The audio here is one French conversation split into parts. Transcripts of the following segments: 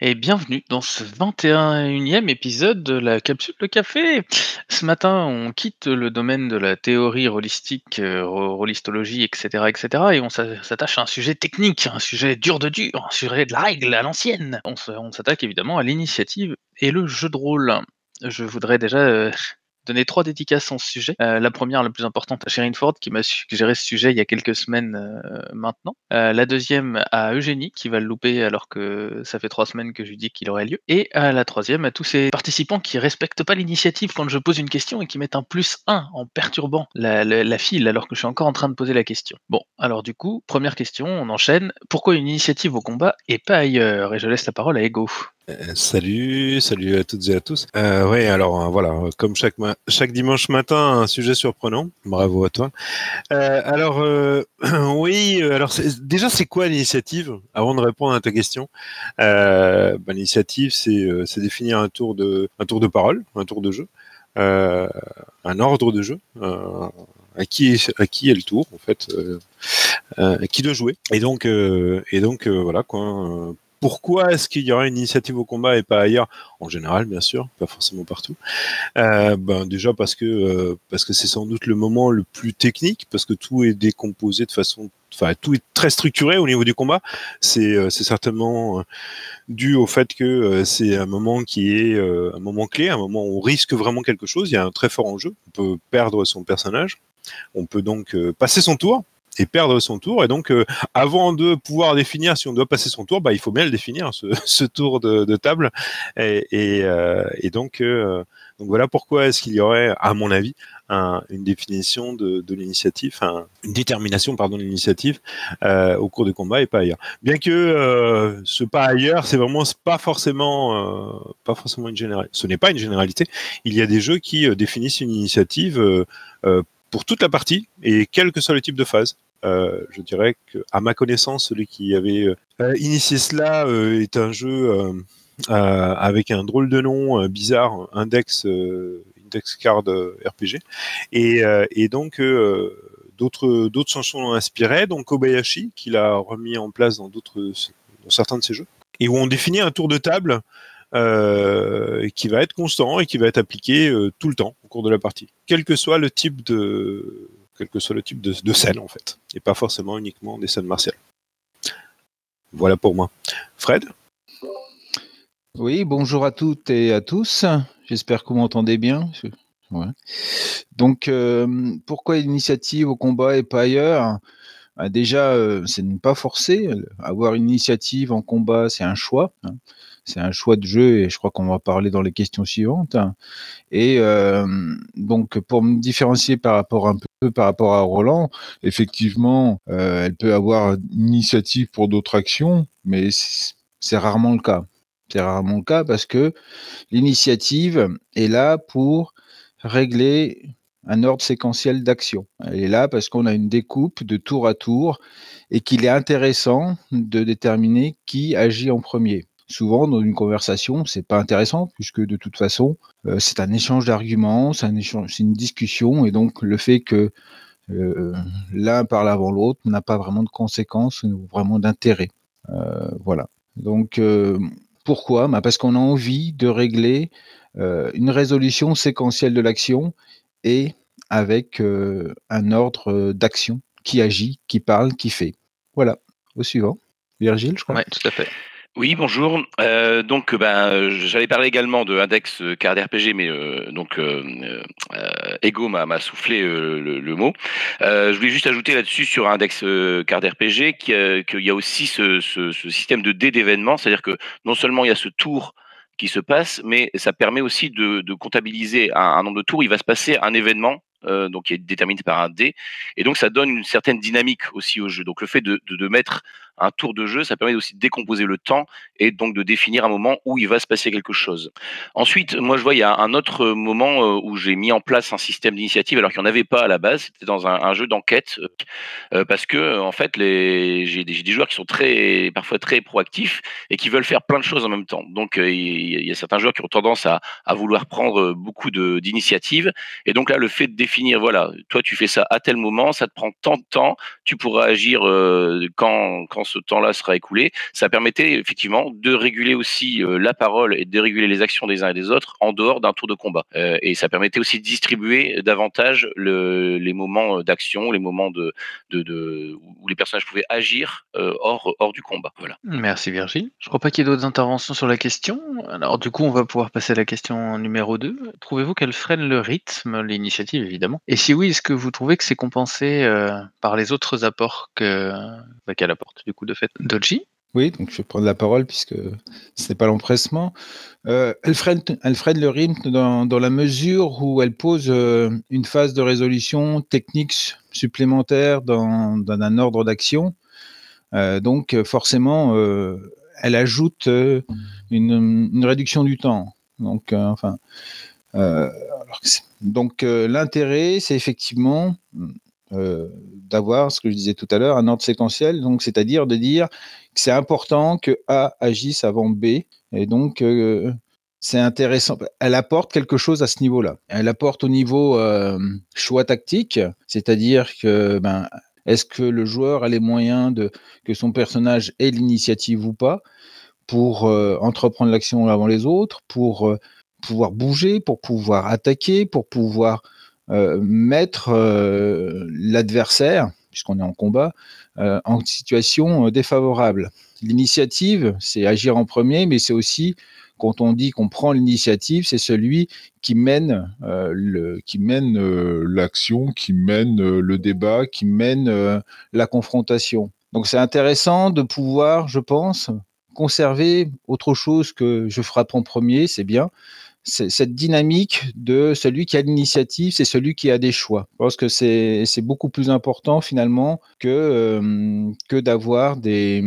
Et bienvenue dans ce 21e épisode de la capsule de café. Ce matin, on quitte le domaine de la théorie holistique, euh, rolistologie, etc., etc., et on s'a- s'attache à un sujet technique, un sujet dur de dur, un sujet de la règle à l'ancienne. On s'attaque évidemment à l'initiative et le jeu de rôle. Je voudrais déjà euh, donner trois dédicaces en ce sujet. Euh, la première, la plus importante, à Sherine Ford, qui m'a suggéré ce sujet il y a quelques semaines euh, maintenant. Euh, la deuxième, à Eugénie, qui va le louper alors que ça fait trois semaines que je lui dis qu'il aurait lieu. Et la troisième, à tous ces participants qui respectent pas l'initiative quand je pose une question et qui mettent un plus 1 en perturbant la, la- la file alors que je suis encore en train de poser la question. Bon, alors du coup, première question, on enchaîne. Pourquoi une initiative au combat et pas ailleurs? Et je laisse la parole à Ego. Euh, Salut, salut à toutes et à tous. Euh, oui, alors euh, voilà, comme chaque chaque dimanche matin, un sujet surprenant. Bravo à toi. Alors oui, alors déjà c'est quoi l'initiative Avant de répondre à ta question, bah, l'initiative c'est définir un tour de un tour de parole, un tour de jeu, un ordre de jeu. à qui est, à qui est le tour en fait, qui doit jouer. Et donc et donc voilà quoi. Pourquoi est-ce qu'il y aurait une initiative au combat et pas ailleurs? En général, bien sûr, pas forcément partout. Euh, ben déjà parce que euh, parce que c'est sans doute le moment le plus technique, parce que tout est décomposé de façon, enfin tout est très structuré au niveau du combat. C'est euh, c'est certainement dû au fait que c'est un moment qui est un moment clé, un moment où on risque vraiment quelque chose. Il y a un très fort enjeu. On peut perdre son personnage. On peut donc passer son tour et perdre son tour. Et donc, euh, avant de pouvoir définir si on doit passer son tour, bah, il faut bien le définir, ce, tour de, table. Et, euh, euh, donc, voilà pourquoi est-ce qu'il y aurait, à mon avis, un- une définition de, l'initiative, une détermination, pardon, de l'initiative au cours du combat et pas ailleurs. Bien que ce pas ailleurs, c'est vraiment pas forcément, pas forcément une généralité. Ce n'est pas une généralité. Il y a des jeux qui définissent une initiative pour toute la partie et quel que soit le type de phase. Euh, je dirais que, à ma connaissance, celui qui avait euh, initié cela euh, est un jeu euh, euh, avec un drôle de nom euh, bizarre, Index, euh, Index Card euh, RPG, et, euh, donc euh, d'autres s'en sont inspirés, donc Kobayashi qui l'a remis en place dans certains de ses jeux, et où on définit un tour de table euh, qui va être constant et qui va être appliqué euh, tout le temps au cours de la partie, quel que soit le type de quel que soit le type de, scène en fait, et pas forcément uniquement des scènes martiales. Voilà pour moi. Fred? Oui, bonjour à toutes et à tous. J'espère que vous m'entendez bien. Donc, euh, pourquoi l'initiative au combat et pas ailleurs? Ah, Déjà, euh, c'est ne pas forcer. Avoir une initiative en combat, c'est un choix. hein. C'est un choix de jeu et je crois qu'on va parler dans les questions suivantes. Et euh, donc, pour me différencier par rapport un peu par rapport à Roland, effectivement, euh, elle peut avoir une initiative pour d'autres actions, mais c'est rarement le cas. C'est rarement le cas parce que l'initiative est là pour régler un ordre séquentiel d'action. Elle est là parce qu'on a une découpe de tour à tour et qu'il est intéressant de déterminer qui agit en premier. Souvent, dans une conversation, c'est pas intéressant puisque de toute façon, euh, c'est un échange d'arguments, c'est un échange, c'est une discussion et donc le fait que euh, l'un parle avant l'autre n'a pas vraiment de conséquences ou vraiment d'intérêt. Euh, voilà. Donc, pourquoi? Bah Parce qu'on a envie de régler une résolution séquentielle de l'action et avec un ordre d'action qui agit, qui parle, qui fait. Voilà. Au suivant. Virgile, je crois. Ouais, tout à fait. Oui, bonjour. Euh, donc, ben, euh, j'allais parler également de Index euh, Card RPG, mais euh, donc euh, euh, Ego m'a soufflé euh, le, mot. Euh, je voulais juste ajouter là-dessus sur Index euh, Card RPG qu'il y, a- aussi ce, système de dés d'événements, c'est-à-dire que non seulement il y a ce tour qui se passe, mais ça permet aussi de, comptabiliser un, nombre de tours. Il va se passer un événement. euh, donc qui est déterminé par un dé et donc ça donne une certaine dynamique aussi au jeu donc le fait de, de, de mettre un tour de jeu, ça permet aussi de décomposer le temps et donc de définir un moment où il va se passer quelque chose. Ensuite, moi je vois il y a un autre moment où j'ai mis en place un système d'initiative alors qu'il n'y en avait pas à la base, c'était dans un, jeu d'enquête parce que en fait j'ai des, joueurs qui sont très parfois très proactifs et qui veulent faire plein de choses en même temps. Donc il y, a certains joueurs qui ont tendance à, à vouloir prendre beaucoup d'initiatives et donc là le fait de définir voilà, toi tu fais ça à tel moment, ça te prend tant de temps, tu pourras agir quand quand ce temps-là sera écoulé. Ça permettait effectivement de réguler aussi la parole et de réguler les actions des uns et des autres en dehors d'un tour de combat. et ça permettait aussi de distribuer davantage le, les moments d'action, les moments où les personnages pouvaient agir hors, hors du combat. Voilà. Merci Virgile. Je crois pas qu'il y ait d'autres interventions sur la question. Alors du coup, on va pouvoir passer à la question numéro 2. Trouvez-vous qu'elle freine le rythme, l'initiative évidemment? Et si oui, est-ce que vous trouvez que c'est compensé par les autres apports que qu'elle apporte de fait Doji oui, donc je vais prendre la parole puisque ce n'est pas l'empressement. Euh, elle, freine, elle, freine, le rythme dans, la mesure où elle pose euh, une phase de résolution technique supplémentaire dans, un ordre d'action. Euh, donc forcément, euh, elle ajoute une, réduction du temps. Donc, enfin, donc l'intérêt, c'est effectivement d'avoir, ce que je disais tout à l'heure, un ordre séquentiel. Donc, c'est-à-dire de dire c'est important que A agisse avant B. Et donc, euh, c'est intéressant. Elle apporte quelque chose à ce niveau-là. Elle apporte au niveau euh, choix tactique, c'est-à-dire que ben, est-ce que le joueur a les moyens de que son personnage ait l'initiative ou pas pour euh, entreprendre l'action avant les autres, pour euh, pouvoir bouger, pour pouvoir attaquer, pour pouvoir euh, mettre euh, l'adversaire, puisqu'on est en combat, euh, en situation défavorable. L'initiative, c'est agir en premier, mais c'est aussi quand on dit qu'on prend l'initiative, c'est celui qui mène euh, le, qui euh, l'action, qui mène euh, le débat, qui mène la confrontation. Donc c'est intéressant de pouvoir, je pense, conserver autre chose que je frappe en premier, c'est bien, cette dynamique de celui qui a l'initiative, c'est celui qui a des choix. Je pense que c'est beaucoup plus important finalement que, euh, que d'avoir des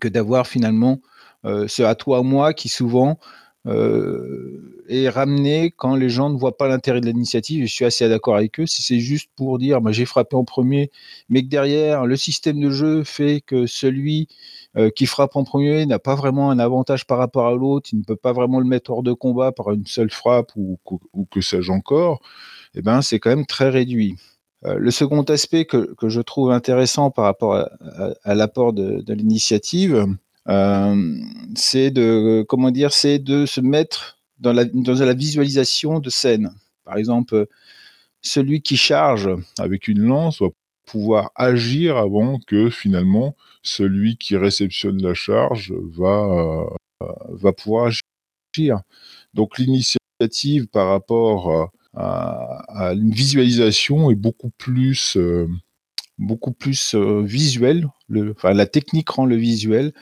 que d'avoir finalement euh, ce à toi à moi qui souvent euh, est ramené quand les gens ne voient pas l'intérêt de l'initiative. Je suis assez d'accord avec eux. Si c'est juste pour dire bah, j'ai frappé en premier, mais que derrière le système de jeu fait que celui euh, qui frappe en premier n'a pas vraiment un avantage par rapport à l'autre, il ne peut pas vraiment le mettre hors de combat par une seule frappe ou, que sais-je encore, eh ben, c'est quand même très réduit. Euh, le second aspect que, que, je trouve intéressant par rapport à, l'apport de, l'initiative, euh, c'est de comment de se mettre dans la, dans la visualisation de scène. Par exemple, celui qui charge avec une lance pouvoir agir avant que finalement celui qui réceptionne la charge va, euh, va pouvoir agir. Donc l'initiative par rapport à, à, une visualisation est beaucoup plus, euh, beaucoup plus euh, visuelle. Le, enfin, la technique rend le visuel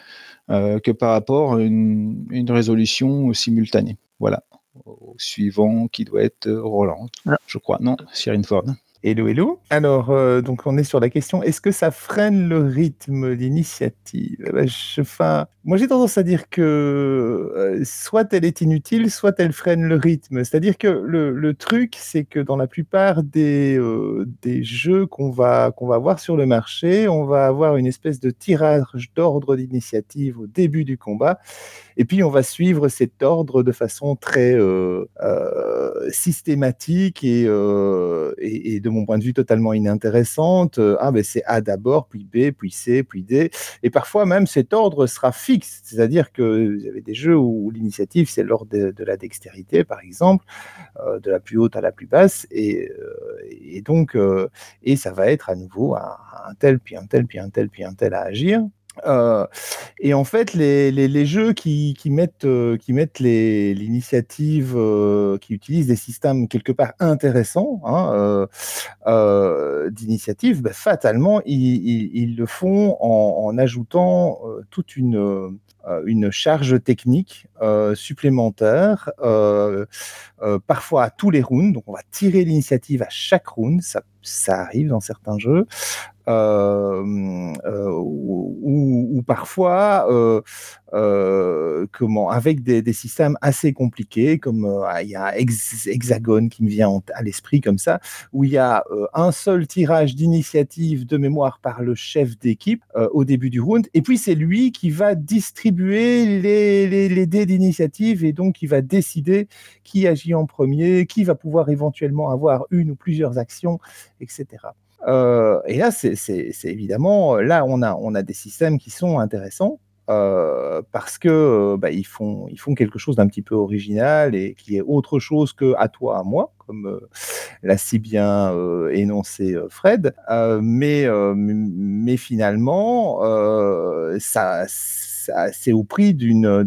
euh, que par rapport à une, une résolution simultanée. Voilà. Au suivant qui doit être Roland, je crois. Non, Cyrine Ford. Hello, hello. Alors, euh, donc on est sur la question est-ce que ça freine le rythme, l'initiative eh ben, Moi, j'ai tendance à dire que euh, soit elle est inutile, soit elle freine le rythme. C'est-à-dire que le, truc, c'est que dans la plupart des, euh, des jeux qu'on va, qu'on va voir sur le marché, on va avoir une espèce de tirage d'ordre d'initiative au début du combat. Et puis, on va suivre cet ordre de façon très euh, euh, systématique et, euh, et, de mon point de vue, totalement inintéressante. Ah, ben c'est A d'abord, puis B, puis C, puis D. Et parfois, même, cet ordre sera fixe. C'est-à-dire que vous avez des jeux où l'initiative, c'est l'ordre de, la dextérité, par exemple, de la plus haute à la plus basse. Et, donc, et ça va être à nouveau un tel, puis un tel, puis un tel, puis un tel à agir. Euh, et en fait, les, jeux qui, mettent, euh, qui l'initiative, euh, qui utilisent des systèmes quelque part intéressants hein, euh, d'initiative, ben, fatalement, ils, le font en, ajoutant toute une, charge technique supplémentaire, parfois à tous les rounds. Donc, on va tirer l'initiative à chaque round. Ça arrive dans certains jeux. Ou, parfois comment avec des, systèmes assez compliqués comme il y a Hexagone qui me vient à l'esprit comme ça où il y a un seul tirage d'initiative de mémoire par le chef d'équipe au début du round et puis c'est lui qui va distribuer les, les, les dés d'initiative et donc qui va décider qui agit en premier, qui va pouvoir éventuellement avoir une ou plusieurs actions, etc. Euh, et là, c'est évidemment, là, on a, des systèmes qui sont intéressants. Euh, parce que euh, bah, ils, font, quelque chose d'un petit peu original et qui est autre chose que à toi, à moi, comme l'a si bien énoncé Fred. mais, finalement, c'est au prix d'une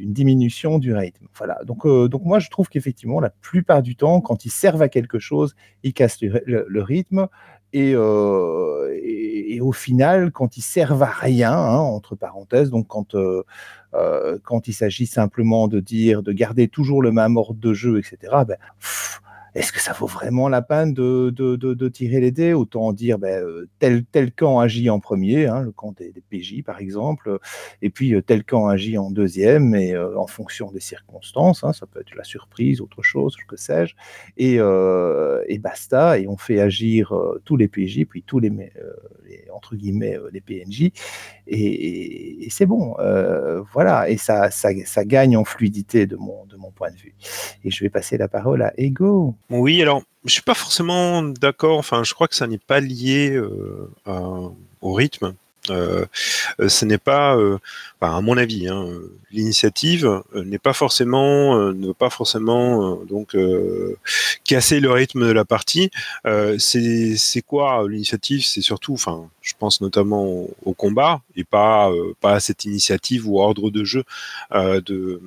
diminution du rythme. Voilà. Euh, donc moi, je trouve qu'effectivement, la plupart du temps, quand ils servent à quelque chose, ils cassent le, rythme. Euh, et, au final, quand ils servent à rien, hein, entre parenthèses, donc quand, euh, quand il s'agit simplement de dire, de garder toujours le même ordre de jeu, etc., est-ce que ça vaut vraiment la peine de, tirer les dés? Autant dire ben, euh, tel, camp agit en premier, hein, le camp des, PJ par exemple, et puis euh, tel camp agit en deuxième, et euh, en fonction des circonstances, hein, ça peut être la surprise, autre chose, que sais-je, et, et, basta, et on fait agir tous les PJ, puis tous les, entre guillemets les PNJ, et, c'est bon, voilà, et ça, gagne en fluidité de mon point de vue. Et je vais passer la parole à Ego. Oui, alors, je suis pas forcément d'accord. Enfin, je crois que ça n'est pas lié euh, au rythme. Euh, euh, ce n'est pas, à mon avis, hein, l'initiative n'est pas forcément, ne veut pas forcément donc casser le rythme de la partie. c'est quoi l'initiative? C'est surtout, enfin, je pense notamment au, combat et pas pas à cette initiative ou ordre de jeu de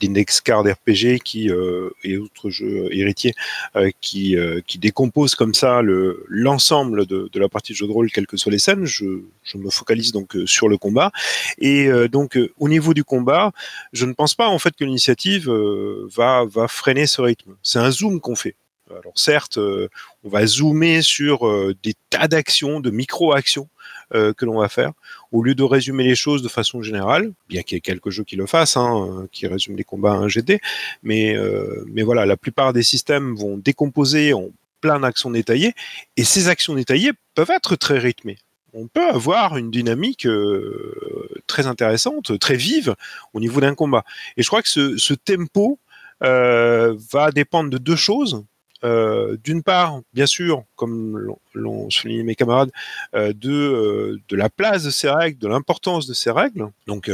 d'index card RPG qui euh, et autres jeux héritiers euh, qui euh, qui décomposent comme ça le l'ensemble de, de la partie de jeu de rôle quelles que soient les scènes. Je, je me focalise donc sur le combat. Et donc au niveau du combat je ne pense pas en fait que l'initiative va va freiner ce rythme. C'est un zoom qu'on fait. Alors certes on va zoomer sur des tas d'actions de micro actions euh, que l'on va faire, au lieu de résumer les choses de façon générale, bien qu'il y ait quelques jeux qui le fassent, hein, qui résument les combats à un GD, mais, euh, mais voilà, la plupart des systèmes vont décomposer en plein d'actions détaillées, et ces actions détaillées peuvent être très rythmées. On peut avoir une dynamique euh, très intéressante, très vive au niveau d'un combat. Et je crois que ce, ce tempo va dépendre de deux choses. Euh, d'une part, bien sûr, comme l'ont souligné mes camarades, euh, de, euh, de la place de ces règles, de l'importance de ces règles. Donc,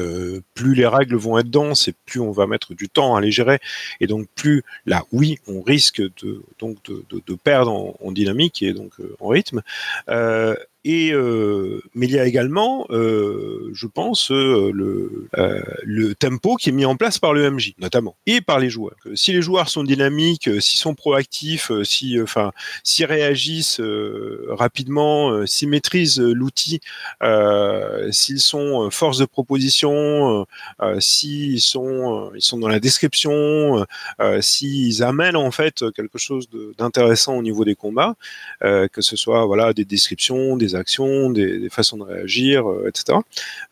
plus les règles vont être denses et plus on va mettre du temps à les gérer, et donc plus là, oui, on risque de donc de, de, perdre en, en, dynamique et donc en rythme. Et euh, mais il y a également, euh, je pense, euh, le, tempo qui est mis en place par le MJ, notamment, et par les joueurs. Si les joueurs sont dynamiques, s'ils sont proactifs, si, enfin, s'ils réagissent rapidement, s'ils maîtrisent l'outil, s'ils sont force de proposition, s'ils sont, ils sont dans la description, s'ils amènent en fait quelque chose d'intéressant au niveau des combats, que ce soit voilà des descriptions, des actions, des, façons de réagir, euh, etc.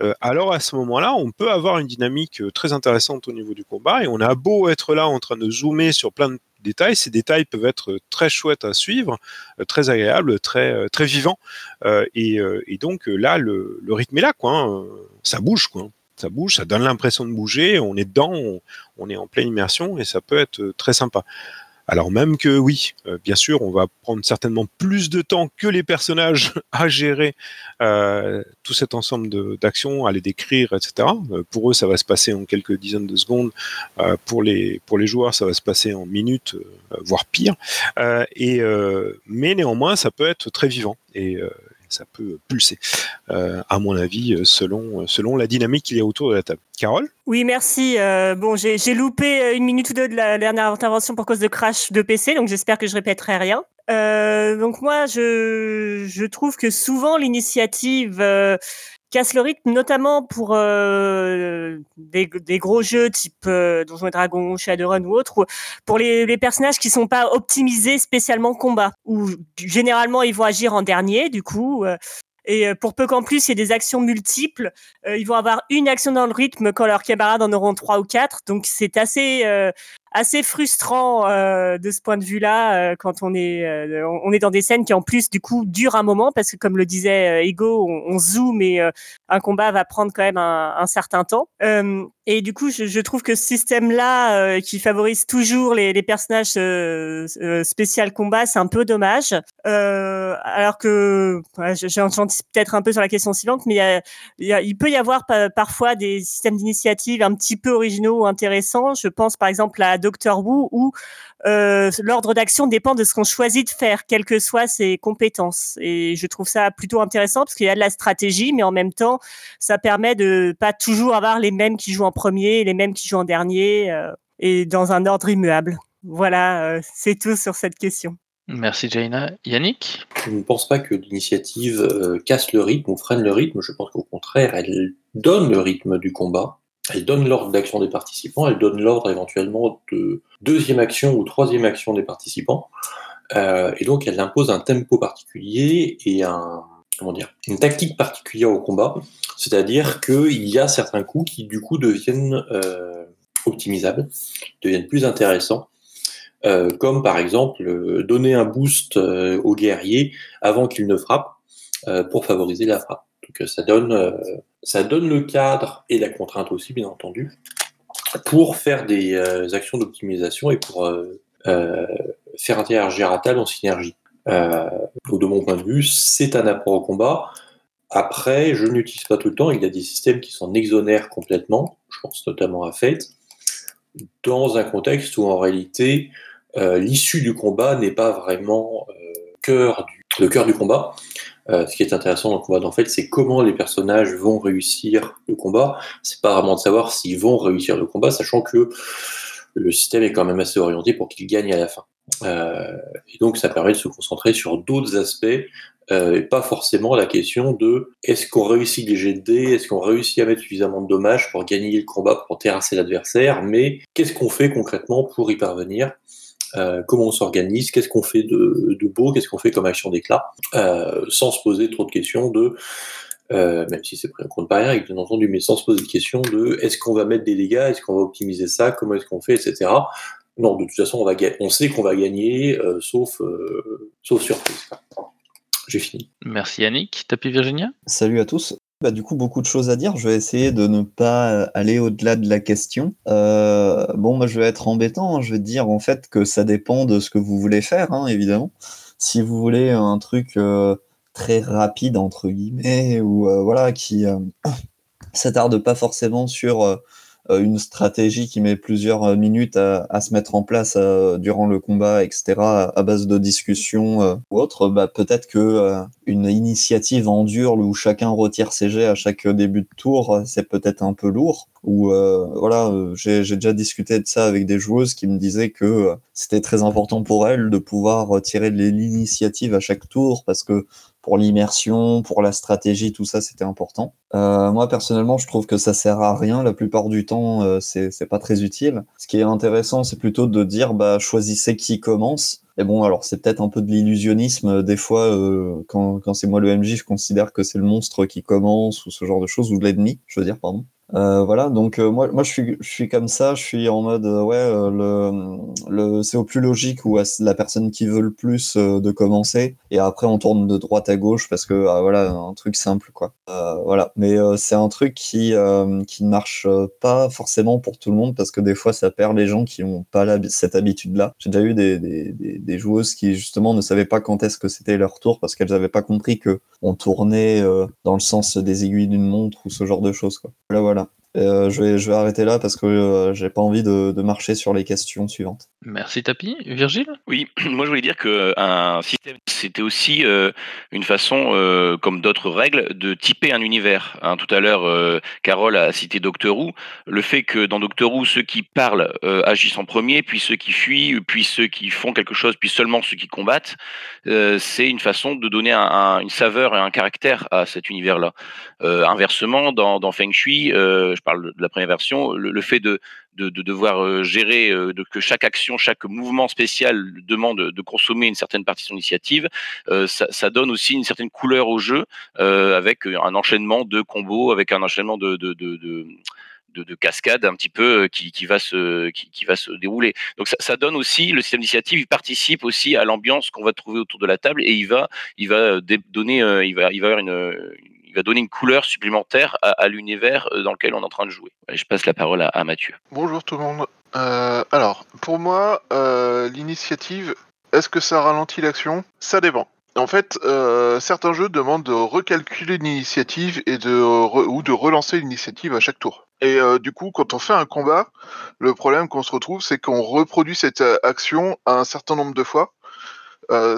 Euh, alors à ce moment-là, on peut avoir une dynamique euh, très intéressante au niveau du combat et on a beau être là en train de zoomer sur plein de détails, ces détails peuvent être très chouettes à suivre, très agréables, très très vivants, et, donc là le, rythme est là, quoi. Hein. ça bouge, quoi. Ça bouge, ça donne l'impression de bouger. On est dedans, on, est en pleine immersion et ça peut être très sympa. Alors même que oui, euh, bien sûr, on va prendre certainement plus de temps que les personnages à gérer euh, tout cet ensemble d'actions, à les décrire, etc. Euh, pour eux, ça va se passer en quelques dizaines de secondes. pour les joueurs, ça va se passer en minutes, voire pire. mais néanmoins, ça peut être très vivant. Ça peut pulser, euh, à mon avis, selon, selon la dynamique qu'il y a autour de la table. Carole? Oui, merci. Euh, bon, j'ai loupé une minute ou deux de la dernière intervention pour cause de crash de PC, donc j'espère que je répéterai rien. Euh, donc moi, je, je trouve que souvent l'initiative casse le rythme, notamment pour euh, des, des, gros jeux type euh, Donjons et Dragons, Shadowrun ou autre, pour les, les, personnages qui sont pas optimisés spécialement combat, où généralement ils vont agir en dernier, du coup. Euh, et euh, pour peu qu'en plus il y ait des actions multiples, euh, ils vont avoir une action dans le rythme quand leurs camarades en auront trois ou quatre. Donc c'est assez euh, assez frustrant euh, de ce point de vue-là euh, quand on est euh, on est dans des scènes qui en plus du coup durent un moment parce que comme le disait Ego, on, on zoome et un combat va prendre quand même un, un certain temps. et du coup, je, je, trouve que ce système-là qui favorise toujours les, les personnages spécial combat, c'est un peu dommage. alors que j'anticipe peut-être un peu sur la question suivante, mais il, y a, y a, il peut y avoir parfois des systèmes d'initiative un petit peu originaux ou intéressants. Je pense par exemple à Doctor Who où euh, l'ordre d'action dépend de ce qu'on choisit de faire, quelles que soient ses compétences. Et je trouve ça plutôt intéressant parce qu'il y a de la stratégie, mais en même temps, ça permet de pas toujours avoir les mêmes qui jouent en premier, les mêmes qui jouent en dernier, euh, et dans un ordre immuable. Voilà, euh, c'est tout sur cette question. Merci Jaina. Yannick? Je ne pense pas que l'initiative euh, casse le rythme ou freine le rythme. Je pense qu'au contraire, elle donne le rythme du combat. Elle donne l'ordre d'action des participants, elle donne l'ordre éventuellement de deuxième action ou troisième action des participants. Euh, et donc elle impose un tempo particulier et une tactique particulière au combat. C'est-à-dire qu'il y a certains coups qui du coup deviennent euh, optimisables, deviennent plus intéressants. Euh, comme par exemple donner un boost au guerrier avant qu'il ne frappe pour favoriser la frappe. Donc ça donne ça donne le cadre et la contrainte aussi, bien entendu, pour faire des euh, actions d'optimisation et pour euh, euh, faire interagir à table en synergie. de mon point de vue, c'est un apport au combat. Après, je n'utilise pas tout le temps. Il y a des systèmes qui s'en exonèrent complètement. Je pense notamment à Fate, dans un contexte où en réalité l'issue du combat n'est pas vraiment cœur du, le cœur du combat. Euh, ce qui est intéressant dans le combat d'en fait, c'est comment les personnages vont réussir le combat. C'est pas vraiment de savoir s'ils vont réussir le combat, sachant que le système est quand même assez orienté pour qu'ils gagnent à la fin. Euh, et donc ça permet de se concentrer sur d'autres aspects euh, et pas forcément la question de est-ce qu'on réussit les jets de dés, est-ce qu'on réussit à mettre suffisamment de dommages pour gagner le combat, pour terrasser l'adversaire, mais qu'est-ce qu'on fait concrètement pour y parvenir? Euh, comment on s'organise, qu'est-ce qu'on fait de, de beau, qu'est-ce qu'on fait comme action d'éclat, euh, sans se poser trop de questions de, euh, même si c'est pris en compte par rien, bien entendu, mais sans se poser de questions de est-ce qu'on va mettre des dégâts, est-ce qu'on va optimiser ça, comment est-ce qu'on fait, etc. Non, de toute façon, on, va on sait qu'on va gagner, euh, sauf, euh, sauf surprise. J'ai fini. Merci Yannick. Tapi Virginia? Salut à tous. Bah, du coup, beaucoup de choses à dire. Je vais essayer de ne pas euh, aller au-delà de la question. Euh, bon, moi, je vais être embêtant. Hein. Je vais dire en fait que ça dépend de ce que vous voulez faire, hein, évidemment. Si vous voulez un truc euh, très rapide entre guillemets ou voilà qui s'attarde pas forcément sur une stratégie qui met plusieurs euh, minutes à, se mettre en place euh, durant le combat, etc., à base de discussions euh, ou autre, bah, peut-être que une initiative en dur où chacun retire ses jets à chaque début de tour, c'est peut-être un peu lourd. Ou voilà, j'ai déjà discuté de ça avec des joueuses qui me disaient que c'était très important pour elles de pouvoir tirer l'initiative à chaque tour parce que pour l'immersion, pour la stratégie, tout ça, c'était important. Euh, moi, personnellement, je trouve que ça sert à rien. La plupart du temps, euh, c'est pas très utile. Ce qui est intéressant, c'est plutôt de dire, bah, choisissez qui commence. Et bon, alors c'est peut-être un peu de l'illusionnisme. Des fois, euh, quand, quand c'est moi le MJ, je considère que c'est le monstre qui commence ou ce genre de choses, ou l'ennemi, je veux dire, pardon. Euh, voilà, donc euh, moi, moi je suis, je suis comme ça, je suis en mode euh, ouais, le, le, c'est au plus logique ou à la personne qui veut le plus de commencer, et après on tourne de droite à gauche parce que ah, voilà, un truc simple quoi. voilà, mais c'est un truc qui ne marche pas forcément pour tout le monde parce que des fois ça perd les gens qui n'ont pas cette habitude-là. J'ai déjà eu des, des, des, des, joueuses qui justement ne savaient pas quand est-ce que c'était leur tour parce qu'elles n'avaient pas compris que on tournait dans le sens des aiguilles d'une montre ou ce genre de choses quoi. Voilà, voilà. up. Euh, je, vais, je vais arrêter là parce que euh, j'ai pas envie de, de marcher sur les questions suivantes. Merci Tapi. Virgile? Oui, moi je voulais dire qu'un système, c'était aussi euh, une façon, euh, comme d'autres règles, de typer un univers. Hein, tout à l'heure, euh, Carole a cité Doctor Who. Le fait que dans Doctor Who, ceux qui parlent euh, agissent en premier, puis ceux qui fuient, puis ceux qui font quelque chose, puis seulement ceux qui combattent, euh, c'est une façon de donner un- un- une saveur et un caractère à cet univers-là. Euh, inversement, dans, dans Feng Shui, euh, je parle de la première version, le, fait de, de, de devoir euh, gérer, euh, de, que chaque action, chaque mouvement spécial demande de consommer une certaine partie de son initiative, euh, ça, donne aussi une certaine couleur au jeu, avec un enchaînement de combos, avec un enchaînement de, de, de, de de, de cascade un petit peu qui, qui va se qui, va se dérouler. Donc ça, donne aussi le système d'initiative, il participe aussi à l'ambiance qu'on va trouver autour de la table et il va il va donner il va il va avoir une il va donner une couleur supplémentaire à, l'univers euh, dans lequel on est en train de jouer. Je passe la parole à, Mathieu. Bonjour tout le monde. Euh, alors, pour moi, euh, l'initiative, est-ce que ça ralentit l'action? Ça dépend. En fait, certains jeux demandent de recalculer l'initiative et de ou de relancer l'initiative à chaque tour. Et du coup, quand on fait un combat, le problème qu'on se retrouve, c'est qu'on reproduit cette action un certain nombre de fois,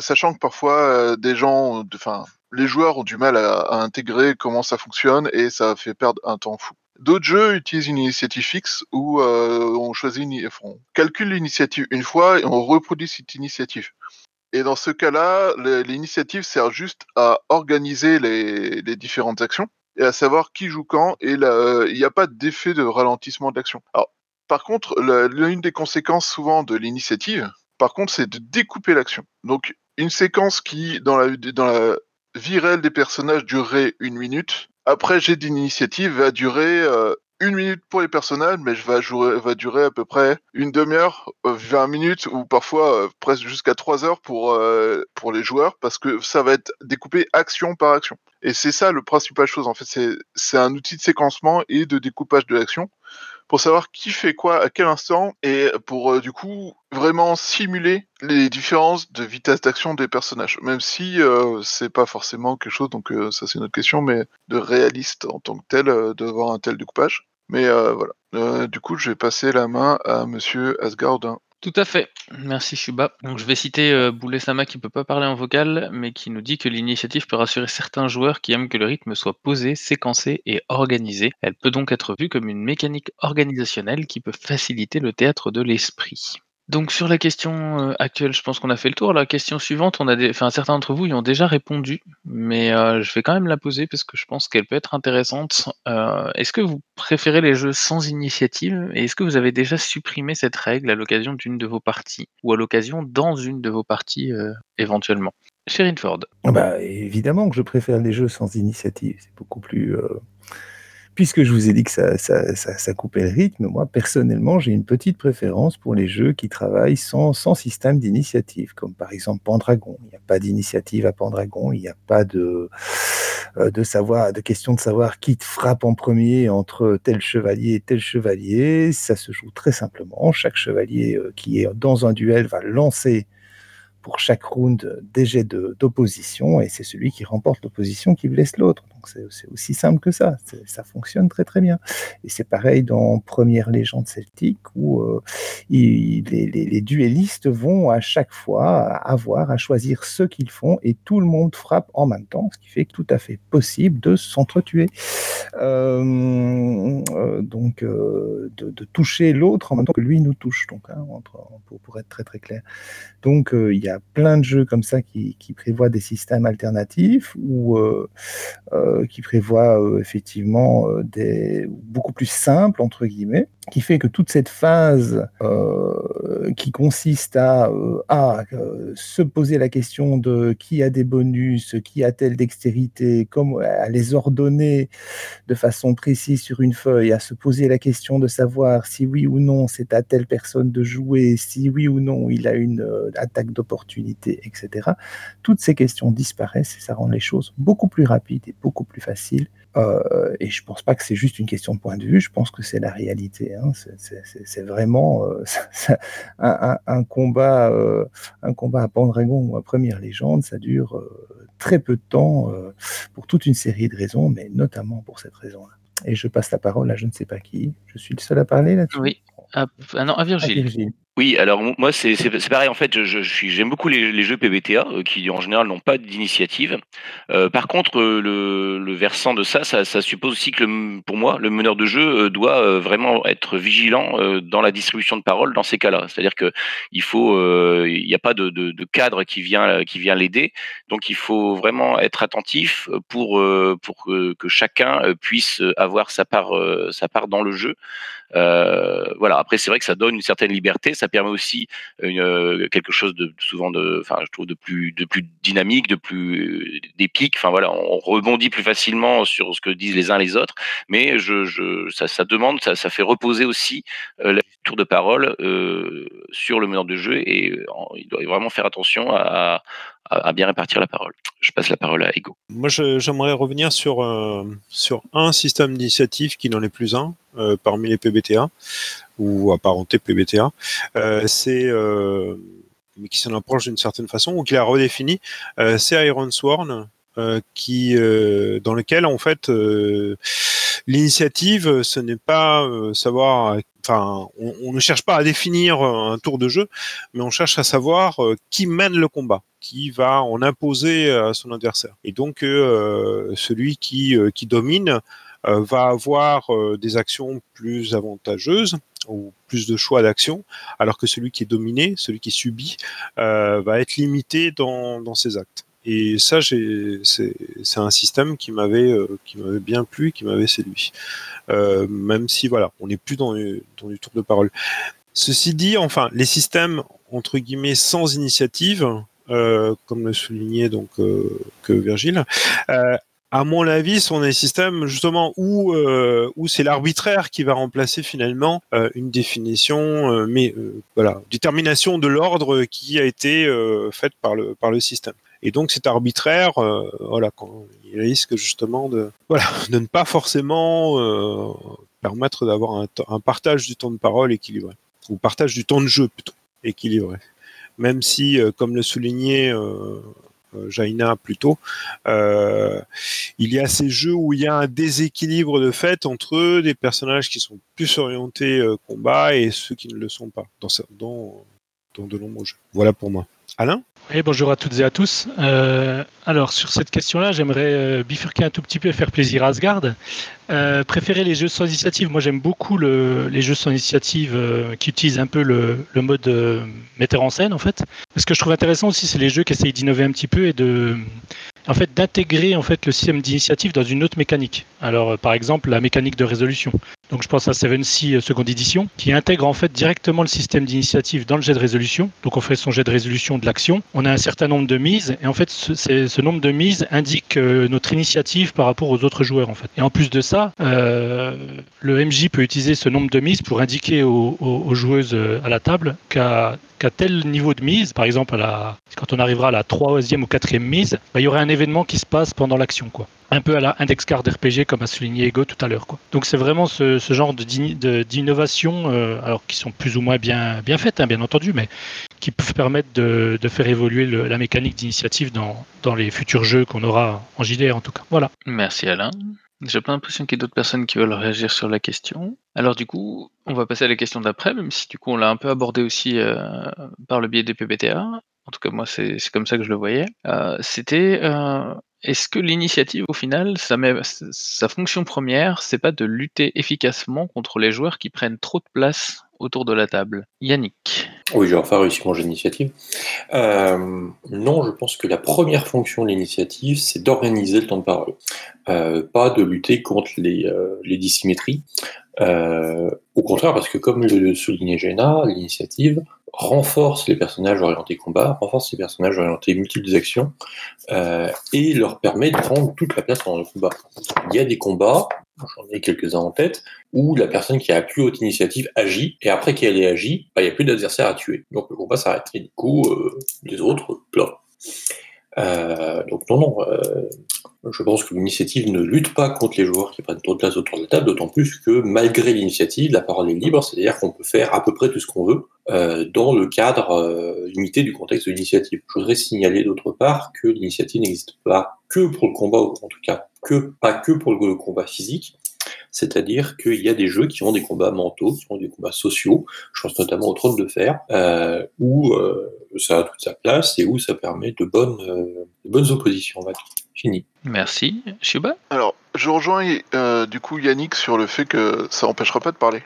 sachant que parfois des gens, enfin, les joueurs ont du mal à, intégrer comment ça fonctionne et ça fait perdre un temps fou. D'autres jeux utilisent une initiative fixe où euh, on choisit, une, calcule l'initiative une fois et on reproduit cette initiative. Et dans ce cas-là, l'initiative sert juste à organiser les, différentes actions et à savoir qui joue quand. Et il n'y a pas d'effet de ralentissement. Alors, par contre, l'une des conséquences souvent de l'initiative, par contre, c'est de découper l'action. Donc, une séquence qui, dans la vie réelle des personnages, durerait une minute, après jet d'initiative va durer euh, une minute pour les personnages, mais je va, jouer, va durer à peu près une demi-heure, euh, 20 minutes, ou parfois euh, presque jusqu'à 3 heures pour, euh, pour les joueurs, parce que ça va être découpé action par action. Et c'est ça le principal chose, en fait, c'est un outil de séquencement et de découpage de l'action pour savoir qui fait quoi à quel instant et pour euh, du coup vraiment simuler les différences de vitesse d'action des personnages. Même si euh, c'est pas forcément quelque chose, donc euh, ça c'est une autre question, mais de réaliste en tant que tel, de voir un tel découpage. Mais voilà. Du coup, je vais passer la main à Monsieur Asgardin. Tout à fait. Merci Shuba. Donc je vais citer euh, Boulet Sama qui peut pas parler en vocal, mais qui nous dit que l'initiative peut rassurer certains joueurs qui aiment que le rythme soit posé, séquencé et organisé. Elle peut donc être vue comme une mécanique organisationnelle qui peut faciliter le théâtre de l'esprit. Donc sur la question euh, actuelle, je pense qu'on a fait le tour. La question suivante, on a des... enfin, certains d'entre vous y ont déjà répondu, mais euh, je vais quand même la poser parce que je pense qu'elle peut être intéressante. Euh, est-ce que vous préférez les jeux sans initiative et est-ce que vous avez déjà supprimé cette règle à l'occasion d'une de vos parties ou à l'occasion dans une de vos parties éventuellement? Sherin Ford. Ah Bah, évidemment que je préfère les jeux sans initiative. C'est beaucoup plus. Puisque je vous ai dit que ça, ça, ça, coupait le rythme, moi personnellement j'ai une petite préférence pour les jeux qui travaillent sans, système d'initiative, comme par exemple Pendragon. Il n'y a pas d'initiative à Pendragon, il n'y a pas de, euh, de, savoir, de question de savoir qui te frappe en premier entre tel chevalier et tel chevalier. Ça se joue très simplement. Chaque chevalier euh, qui est dans un duel va lancer pour chaque round des jets d'opposition et c'est celui qui remporte l'opposition qui blesse l'autre. C'est aussi simple que ça. Ça fonctionne très très bien. Et c'est pareil dans Première Légende Celtique où euh, les, les- les duellistes vont à chaque fois avoir à choisir ce qu'ils font et tout le monde frappe en même temps, ce qui fait que tout à fait possible de s'entretuer. Euh, euh, donc euh, de, toucher l'autre en même temps que lui nous touche. Donc hein, pour, être très très clair. Donc il y a plein de jeux comme ça qui, prévoient des systèmes alternatifs euh, qui prévoient euh, effectivement euh, des beaucoup plus simples entre guillemets, qui fait que toute cette phase euh, qui consiste à, euh, euh, se poser la question de qui a des bonus, qui a telle dextérité, comment à les ordonner de façon précise sur une feuille, à se poser la question de savoir si oui ou non c'est à telle personne de jouer, si oui ou non il a une attaque d'opportunité, etc. Toutes ces questions disparaissent et ça rend les choses beaucoup plus rapides et beaucoup plus faciles. Euh, et je pense pas que c'est juste une question de point de vue, je pense que c'est la réalité. hein. C'est- vraiment euh, ça- un, un- un combat, euh, un combat à Pendragon ou à Première Légende, ça dure très peu de temps pour toute une série de raisons, mais notamment pour cette raison-là. et je passe la parole à je ne sais pas qui. Je suis le seul à parler là-dessus? Oui. Ah, ah non, à À Virgile. Oui, alors moi c'est pareil en fait, je, je j'aime beaucoup les, jeux PBTA euh, qui en général n'ont pas d'initiative. Euh, par contre, euh, le, versant de ça, ça, suppose aussi que pour moi, le meneur de jeu doit vraiment être vigilant dans la distribution de parole dans ces cas-là. C'est-à-dire que il faut, il n'y a pas de, de, cadre qui vient qui vient l'aider, donc il faut vraiment être attentif pour pour que, que chacun puisse avoir sa part sa part dans le jeu. Voilà. Après, c'est vrai que ça donne une certaine liberté. Ça permet aussi une, euh, quelque chose de souvent de, enfin, je trouve de plus, de plus dynamique, de plus d'épique. Enfin voilà, on rebondit plus facilement sur ce que disent les uns les autres. Mais je, je ça, demande, ça, fait reposer aussi euh, la tour de parole euh, sur le meneur de jeu et euh, il doit vraiment faire attention à, à, bien répartir la parole. Je passe la parole à Ego. Moi, j'aimerais revenir sur, euh, sur un système d'initiative qui n'en est plus un euh, parmi les PBTA ou apparentés PBTA. Euh, c'est mais qui s'en approche d'une certaine façon ou qui l'a redéfini. C'est Iron Sworn. qui dans lequel en fait l'initiative ce n'est pas euh, savoir enfin on, ne cherche pas à définir un tour de jeu mais on cherche à savoir euh, qui mène le combat qui va en imposer à son adversaire. Et donc euh, celui qui, euh, domine euh, va avoir euh, des actions plus avantageuses ou plus de choix d'action, alors que celui qui est dominé, celui qui subit, euh, va être limité dans ses actes. Et ça, c'est un système qui m'avait euh, qui bien plu, qui m'avait séduit. Euh, même si voilà, on n'est plus dans, du tour de parole. Ceci dit, enfin, les systèmes entre guillemets sans initiative, euh, comme le soulignait donc que Virgile, à mon avis, sont des systèmes justement où où c'est l'arbitraire qui va remplacer finalement une définition, mais voilà, détermination de l'ordre qui a été faite par le par le système. Et donc cet arbitraire, euh, voilà, il risque justement de voilà de ne pas forcément euh, permettre d'avoir un, un partage du temps de parole équilibré ou partage du temps de jeu plutôt équilibré. Même si, euh, comme le soulignait euh, euh, Jaina plus tôt, euh, il y a ces jeux où il y a un déséquilibre de fait entre des personnages qui sont plus orientés combat et ceux qui ne le sont pas dans, dans de nombreux jeux. Voilà pour moi. Alain Oui, bonjour à toutes et à tous. Euh, alors, sur cette question-là, j'aimerais euh, bifurquer un tout petit peu et faire plaisir à Asgard. Euh, préférer les jeux sans initiative. Moi, j'aime beaucoup le- les jeux sans initiative qui utilisent un peu le, le mode metteur en scène, en fait. Ce que je trouve intéressant aussi, c'est les jeux qui essayent d'innover un petit peu et de, en fait, d'intégrer en fait le système d'initiative dans une autre mécanique. Alors, euh, par exemple, la mécanique de résolution. Donc, je pense à Seven Sea euh, seconde édition, qui intègre en fait directement le système d'initiative dans le jet de résolution. Donc, on fait son jet de résolution de l'action. On a un certain nombre de mises, et en fait, ce, nombre de mises indique euh, notre initiative par rapport aux autres joueurs, en fait. Et en plus de ça, le MJ peut utiliser ce nombre de mises pour indiquer aux, aux- joueuses à la table qu'à qu'à tel niveau de mise, par exemple à la, quand on arrivera à la troisième ou quatrième mise, bah, il y aurait un événement qui se passe pendant l'action, quoi. Un peu à la index card RPG, comme a souligné Ego tout à l'heure, quoi. Donc c'est vraiment ce, ce genre d'innovation, euh, alors qui sont plus ou moins bien, bien faites, hein, bien entendu, mais qui peuvent permettre de, de faire évoluer le- la mécanique d'initiative dans, dans les futurs jeux qu'on aura en JDR en tout cas. Voilà. Merci Alain. J'ai pas l'impression qu'il y ait d'autres personnes qui veulent réagir sur la question. Alors du coup, on va passer à la question d'après, même si du coup on l'a un peu abordé aussi euh, par le biais des PBTA. En tout cas, moi, c'est c'est comme ça que je le voyais. Euh, C'était euh, est-ce que l'initiative, au final, sa, sa fonction première, c'est pas de lutter efficacement contre les joueurs qui prennent trop de place autour de la table Yannick. Oui, j'ai enfin réussi mon jeu d'initiative. Euh, non, je pense que la première fonction de l'initiative, c'est d'organiser le temps de parole, Euh, pas de lutter contre les, euh, dissymétries. Au contraire, parce que comme le soulignait Jenna, l'initiative renforce les personnages orientés combat, renforce les personnages orientés multiples actions, et leur permet de prendre toute la place dans le combat. Il y a des combats, j'en ai quelques-uns en tête, où la personne qui a la plus haute initiative agit, et après qu'elle ait agi, bah, il n'y a plus d'adversaire à tuer. Donc le combat s'arrête. Et du coup, euh, les autres, plein. Euh, donc non, non, euh, je pense que l'initiative ne lutte pas contre les joueurs qui prennent trop de place autour de la table, d'autant plus que malgré l'initiative, la parole est libre, c'est-à-dire qu'on peut faire à peu près tout ce qu'on veut dans le cadre limité du contexte de l'initiative. Je voudrais signaler d'autre part que l'initiative n'existe pas que pour le combat, en tout cas que pas que pour le combat physique, C'est-à-dire qu'il y a des jeux qui ont des combats mentaux, qui ont des combats sociaux. Je pense notamment au Trône de Fer, euh, où euh, ça a toute sa place et où ça permet de bonnes, euh, de bonnes oppositions. On va dire. Fini. Merci. Shuba? Alors, je rejoins euh, du coup Yannick sur le fait que ça empêchera pas de parler.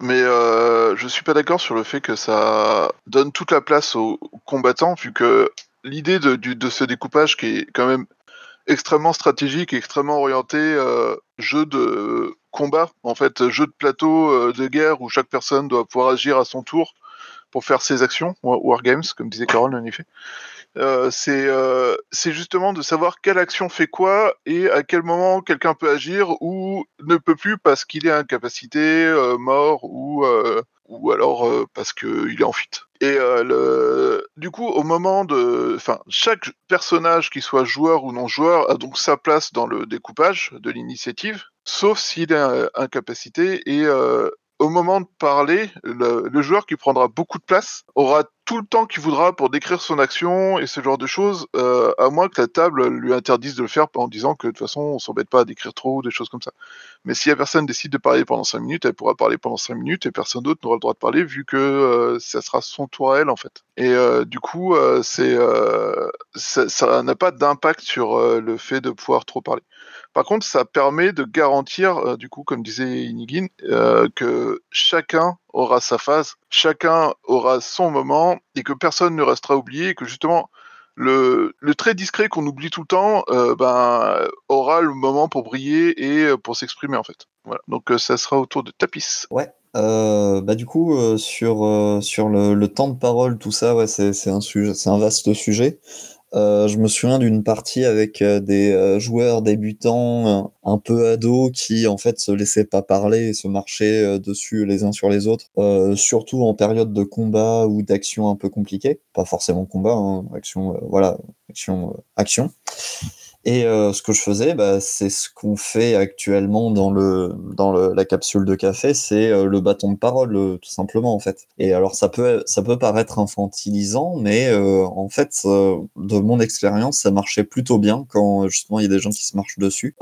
Mais euh, je suis pas d'accord sur le fait que ça donne toute la place aux combattants, vu que l'idée de ce découpage qui est quand même extrêmement stratégique, extrêmement orienté euh, jeu de combat, en fait, jeu de plateau euh, de guerre où chaque personne doit pouvoir agir à son tour pour faire ses actions, wa- wargames, comme disait Carole en effet. Euh, c'est justement de savoir quelle action fait quoi et à quel moment quelqu'un peut agir ou ne peut plus parce qu'il est incapacité, mort ou alors parce qu'il est en fuite. Et euh, le... du coup, au moment de, enfin, chaque personnage, qui soit joueur ou non joueur, a donc sa place dans le découpage de l'initiative, sauf s'il est euh, incapacité. Et euh, au moment de parler, le, joueur qui prendra beaucoup de place aura tout le temps qu'il voudra pour décrire son action et ce genre de choses, euh, à moins que la table lui interdise de le faire en disant que de toute façon on s'embête pas à décrire trop, des choses comme ça. Mais si la personne décide de parler pendant 5 minutes, elle pourra parler pendant 5 minutes et personne d'autre n'aura le droit de parler vu que euh, ça sera son tour à elle en fait. Et euh, du coup, ça n'a pas d'impact sur le fait de pouvoir trop parler. Par contre, ça permet de garantir, euh, du coup, comme disait Inigin, euh, que chacun aura sa phase, chacun aura son moment, et que personne ne restera oublié, et que justement, le, le très discret qu'on oublie tout le temps, euh, ben, aura le moment pour briller et pour s'exprimer, en fait. Voilà. Donc, ça sera autour de Tapis. Ouais. Bah du coup sur le, temps de parole tout ça c'est un vaste sujet Euh, je me souviens d'une partie avec euh, des euh, joueurs débutants un peu ados qui en fait se laissaient pas parler et se marchaient dessus les uns sur les autres surtout en période de combat ou d'action un peu compliquée. Pas forcément combat hein, action voilà action action et euh, ce que je faisais, bah, c'est ce qu'on fait actuellement dans le dans le, la capsule de café, c'est euh, le bâton de parole, euh, tout simplement en fait. Et alors ça peut ça peut paraître infantilisant, mais euh, en fait, euh, de mon expérience, ça marchait plutôt bien quand justement il y a des gens qui se marchent dessus.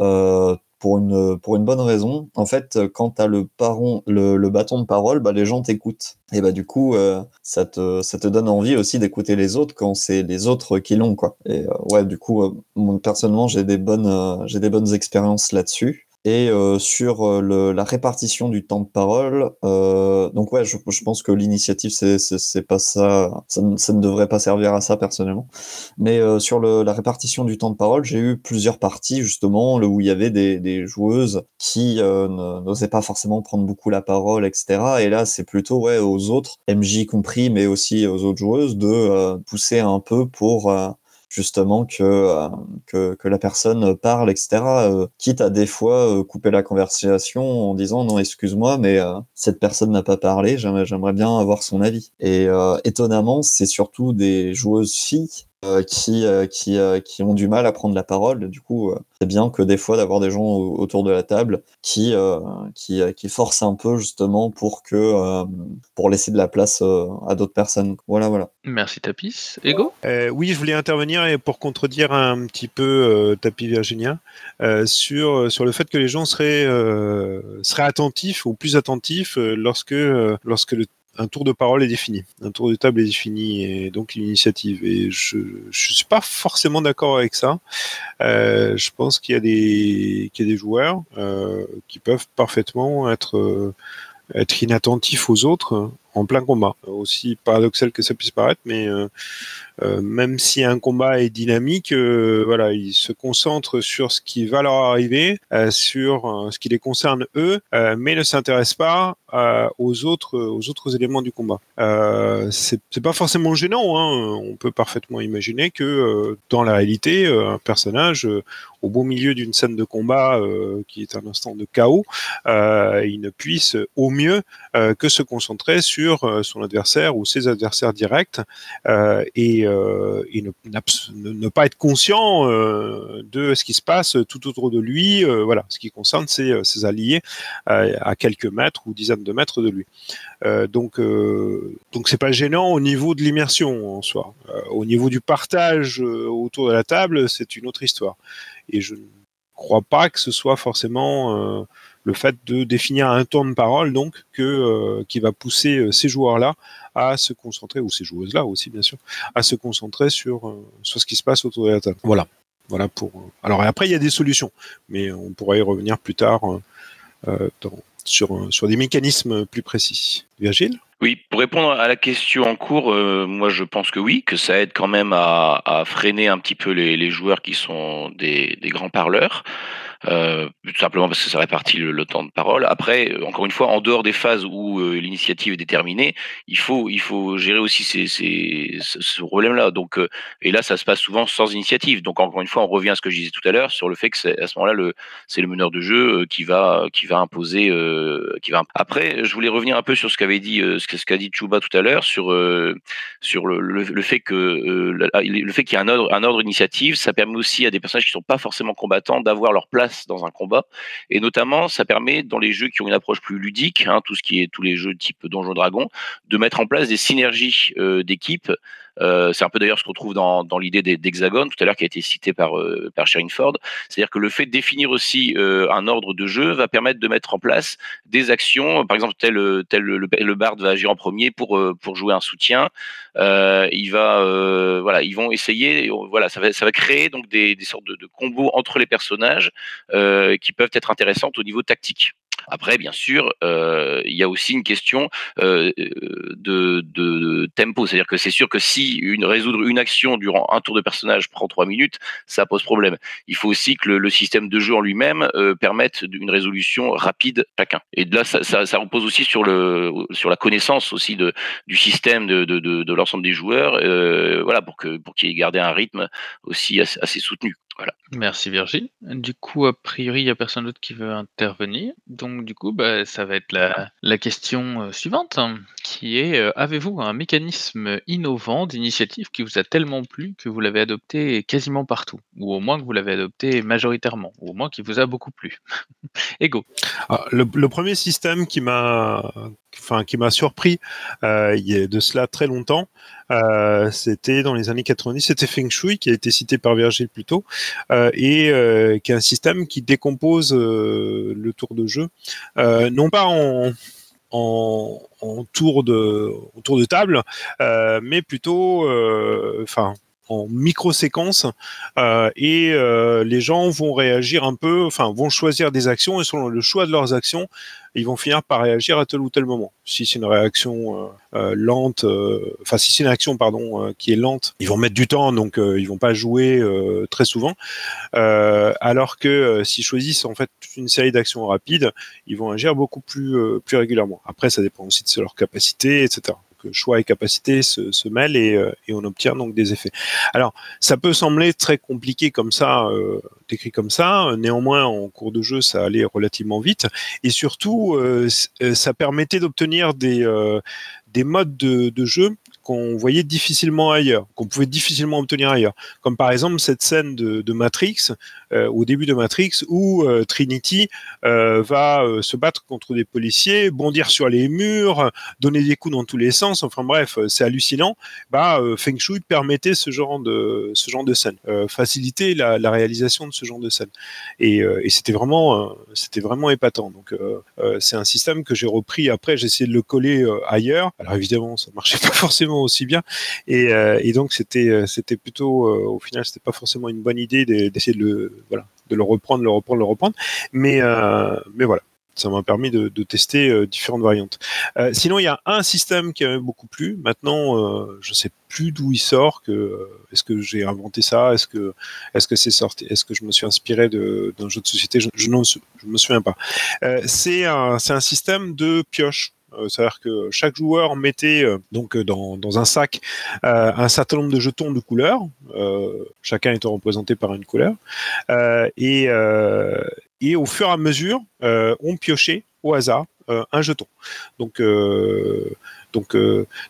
Euh, pour une, pour une bonne raison. En fait, quand tu as le, paron, le, le bâton de parole, bah, les gens t'écoutent. Et bah, du coup, euh, ça, te, ça te donne envie aussi d'écouter les autres quand c'est les autres qui l'ont. Quoi. Et euh, ouais, du coup, euh, personnellement, j'ai des bonnes, euh, j'ai des bonnes expériences là-dessus. Et euh, sur euh, le, la répartition du temps de parole, euh, donc ouais, je, je pense que l'initiative, c'est, pas ça, ça ne, ça ne devrait pas servir à ça personnellement. Mais euh, sur le, la répartition du temps de parole, j'ai eu plusieurs parties justement où il y avait des, des joueuses qui euh, n'osaient pas forcément prendre beaucoup la parole, etc. Et là, c'est plutôt ouais aux autres, MJ compris, mais aussi aux autres joueuses, de euh, pousser un peu pour justement que, euh, que que la personne parle, etc. euh, quitte à des fois euh, couper la conversation en disant non excuse-moi, mais cette personne n'a pas parlé, j'aimerais bien avoir son avis. Et étonnamment, c'est surtout des joueuses filles qui, euh, qui, euh, qui ont du mal à prendre la parole. Du coup, euh, c'est bien que des fois d'avoir des gens au- autour de la table qui, euh, qui, euh, qui forcent un peu justement pour que euh, pour laisser de la place euh, à d'autres personnes. Voilà, voilà. Merci Tapis. Ego? Euh, oui, je voulais intervenir et pour contredire un petit peu euh, Tapi Virginia euh, sur sur le fait que les gens seraient euh, seraient attentifs ou plus attentifs euh, lorsque euh, lorsque le un tour de parole est défini, un tour de table est défini et donc l'initiative. Et je je suis pas forcément d'accord avec ça. Euh, je pense qu'il y a des des joueurs euh, qui peuvent parfaitement être euh, inattentifs aux autres en plein combat. Aussi paradoxal que ça puisse paraître, mais euh, euh, même si un combat est dynamique, euh, voilà, ils se concentrent sur ce qui va leur arriver, sur ce qui les concerne eux, mais ne s'intéressent pas aux autres, aux autres éléments du combat. Euh, c'est pas forcément gênant. Hein. On peut parfaitement imaginer que dans la réalité, un personnage au beau milieu d'une scène de combat qui est un instant de chaos, il ne puisse au mieux que se concentrer sur euh, son adversaire ou ses adversaires directs euh, et, euh, ne, pas être conscient de ce qui se passe tout autour de lui. voilà, ce qui concerne ses, ses alliés à quelques mètres ou dizaines de mètres de lui. Donc, donc c'est pas gênant au niveau de l'immersion en soi. Au niveau du partage autour de la table, c'est une autre histoire. Et je ne crois pas que ce soit forcément le fait de définir un temps de parole donc que qui va pousser ces joueurs-là à se concentrer ou ces joueuses-là aussi bien sûr à se concentrer sur sur ce qui se passe autour de la table. Voilà. Voilà pour. Alors après il y a des solutions, mais on pourra y revenir plus tard sur des mécanismes plus précis. Virgile? Oui, pour répondre à la question en cours, euh, moi je pense que oui, que ça aide quand même à, freiner un petit peu les, joueurs qui sont des grands parleurs. Euh, tout simplement parce que ça répartit le, temps de parole. Après, euh, encore une fois, en dehors des phases où euh, l'initiative est déterminée, il faut, il faut gérer aussi ces, ce problème-là. Donc, euh, et là, ça se passe souvent sans initiative. Donc, encore une fois, on revient à ce que je disais tout à l'heure sur le fait que à ce moment-là, c'est le meneur de jeu qui va, qui va imposer, qui va. Après, je voulais revenir un peu sur ce qu'avait dit, ce qu'a dit Chouba tout à l'heure sur, sur le, le, fait que le fait qu'il y a un ordre, un ordre d'initiative, ça permet aussi à des personnages qui sont pas forcément combattants d'avoir leur place dans un combat. Et notamment, ça permet dans les jeux qui ont une approche plus ludique, hein, tout ce qui est tous les jeux type Donjon Dragon, de mettre en place des synergies euh, d'équipe euh, c'est un peu d'ailleurs ce qu'on trouve dans, dans l'idée d'hexagone tout à l'heure qui a été cité par, euh, par Sharon Ford. C'est-à-dire que le fait de définir aussi euh, un ordre de jeu va permettre de mettre en place des actions. Par exemple, tel, tel le, bard va agir en premier pour, pour jouer un soutien. il va, voilà, ils vont essayer. Voilà, ça va, ça va créer donc des, des sortes de, de combos entre les personnages qui peuvent être intéressantes au niveau tactique. Après, bien sûr, euh, il y a aussi une question euh, de, tempo, c'est-à-dire que c'est sûr que si une résoudre une action durant un tour de personnage prend trois minutes, ça pose problème. Il faut aussi que le, système de jeu en lui-même euh, permette une résolution rapide chacun. Et de là, ça, repose aussi sur la connaissance aussi du système de, l'ensemble des joueurs, voilà, pour que pour qu'il ait gardé un rythme aussi assez soutenu. Voilà. Merci Virgile. Du coup, a priori, il n'y a personne d'autre qui veut intervenir. Donc, du coup, bah, ça va être la, question euh, suivante, qui est euh, avez-vous un mécanisme innovant d'initiative qui vous a tellement plu que vous l'avez adopté quasiment partout, ou au moins que vous l'avez adopté majoritairement, ou au moins qui vous a beaucoup plu? Ego. Ah, le, premier système qui m'a, enfin, surpris euh, il y a de cela très longtemps, euh, c'était dans les années 90, c'était Feng Shui qui a été cité par Virgile plus tôt, euh, et euh, qui est un système qui décompose euh, le tour de jeu, non pas en, en, en, tour de en tour de table, mais plutôt, enfin en micro-séquences euh, et euh, les gens vont réagir un peu, enfin vont choisir des actions et selon le choix de leurs actions, ils vont finir par réagir à tel ou tel moment. Si c'est une réaction euh, lente, enfin si c'est une action pardon qui est lente, ils vont mettre du temps donc ils vont pas jouer très souvent. alors que s'ils choisissent en fait une série d'actions rapides, ils vont agir beaucoup plus plus régulièrement. Après ça dépend aussi de leur capacité, etc choix et capacité se, mêlent et, euh, et, on obtient donc des effets. Alors, ça peut sembler très compliqué comme ça, euh, décrit comme ça. Néanmoins, en cours de jeu, ça allait relativement vite et surtout, euh, ça permettait d'obtenir des des modes de, jeu qu'on voyait difficilement ailleurs, qu'on pouvait difficilement obtenir ailleurs. Comme par exemple cette scène de, Matrix, au début de Matrix, où euh, Trinity euh, va euh, se battre contre des policiers, bondir sur les murs, donner des coups dans tous les sens. Enfin bref, euh, c'est hallucinant. Bah, euh, Feng Shui permettait ce genre de ce genre de scène, faciliter la, la, réalisation de ce genre de scène. Et, et c'était vraiment c'était vraiment épatant. Donc c'est un système que j'ai repris après. J'ai essayé de le coller ailleurs. Alors évidemment, ça marchait pas forcément aussi bien. Et, euh, et donc c'était euh, c'était plutôt euh, au final c'était pas forcément une bonne idée d'essayer de le voilà de le reprendre, le reprendre, le reprendre. Mais mais voilà ça m'a permis de, tester euh, différentes variantes. Euh, sinon, il y a un système qui m'a beaucoup plu. Maintenant, euh, je sais plus d'où il sort. Est-ce que j'ai inventé ça? Est-ce que est-ce que c'est sorti? Est-ce que je me suis inspiré d'un jeu de société? Je, je, je me souviens pas. c'est un c'est un système de pioche. Euh, c'est-à-dire que chaque joueur mettait euh, donc euh, dans, un sac un certain nombre de jetons de couleurs, chacun étant représenté par une couleur, et, au fur et à mesure, on piochait au hasard un jeton. Donc, de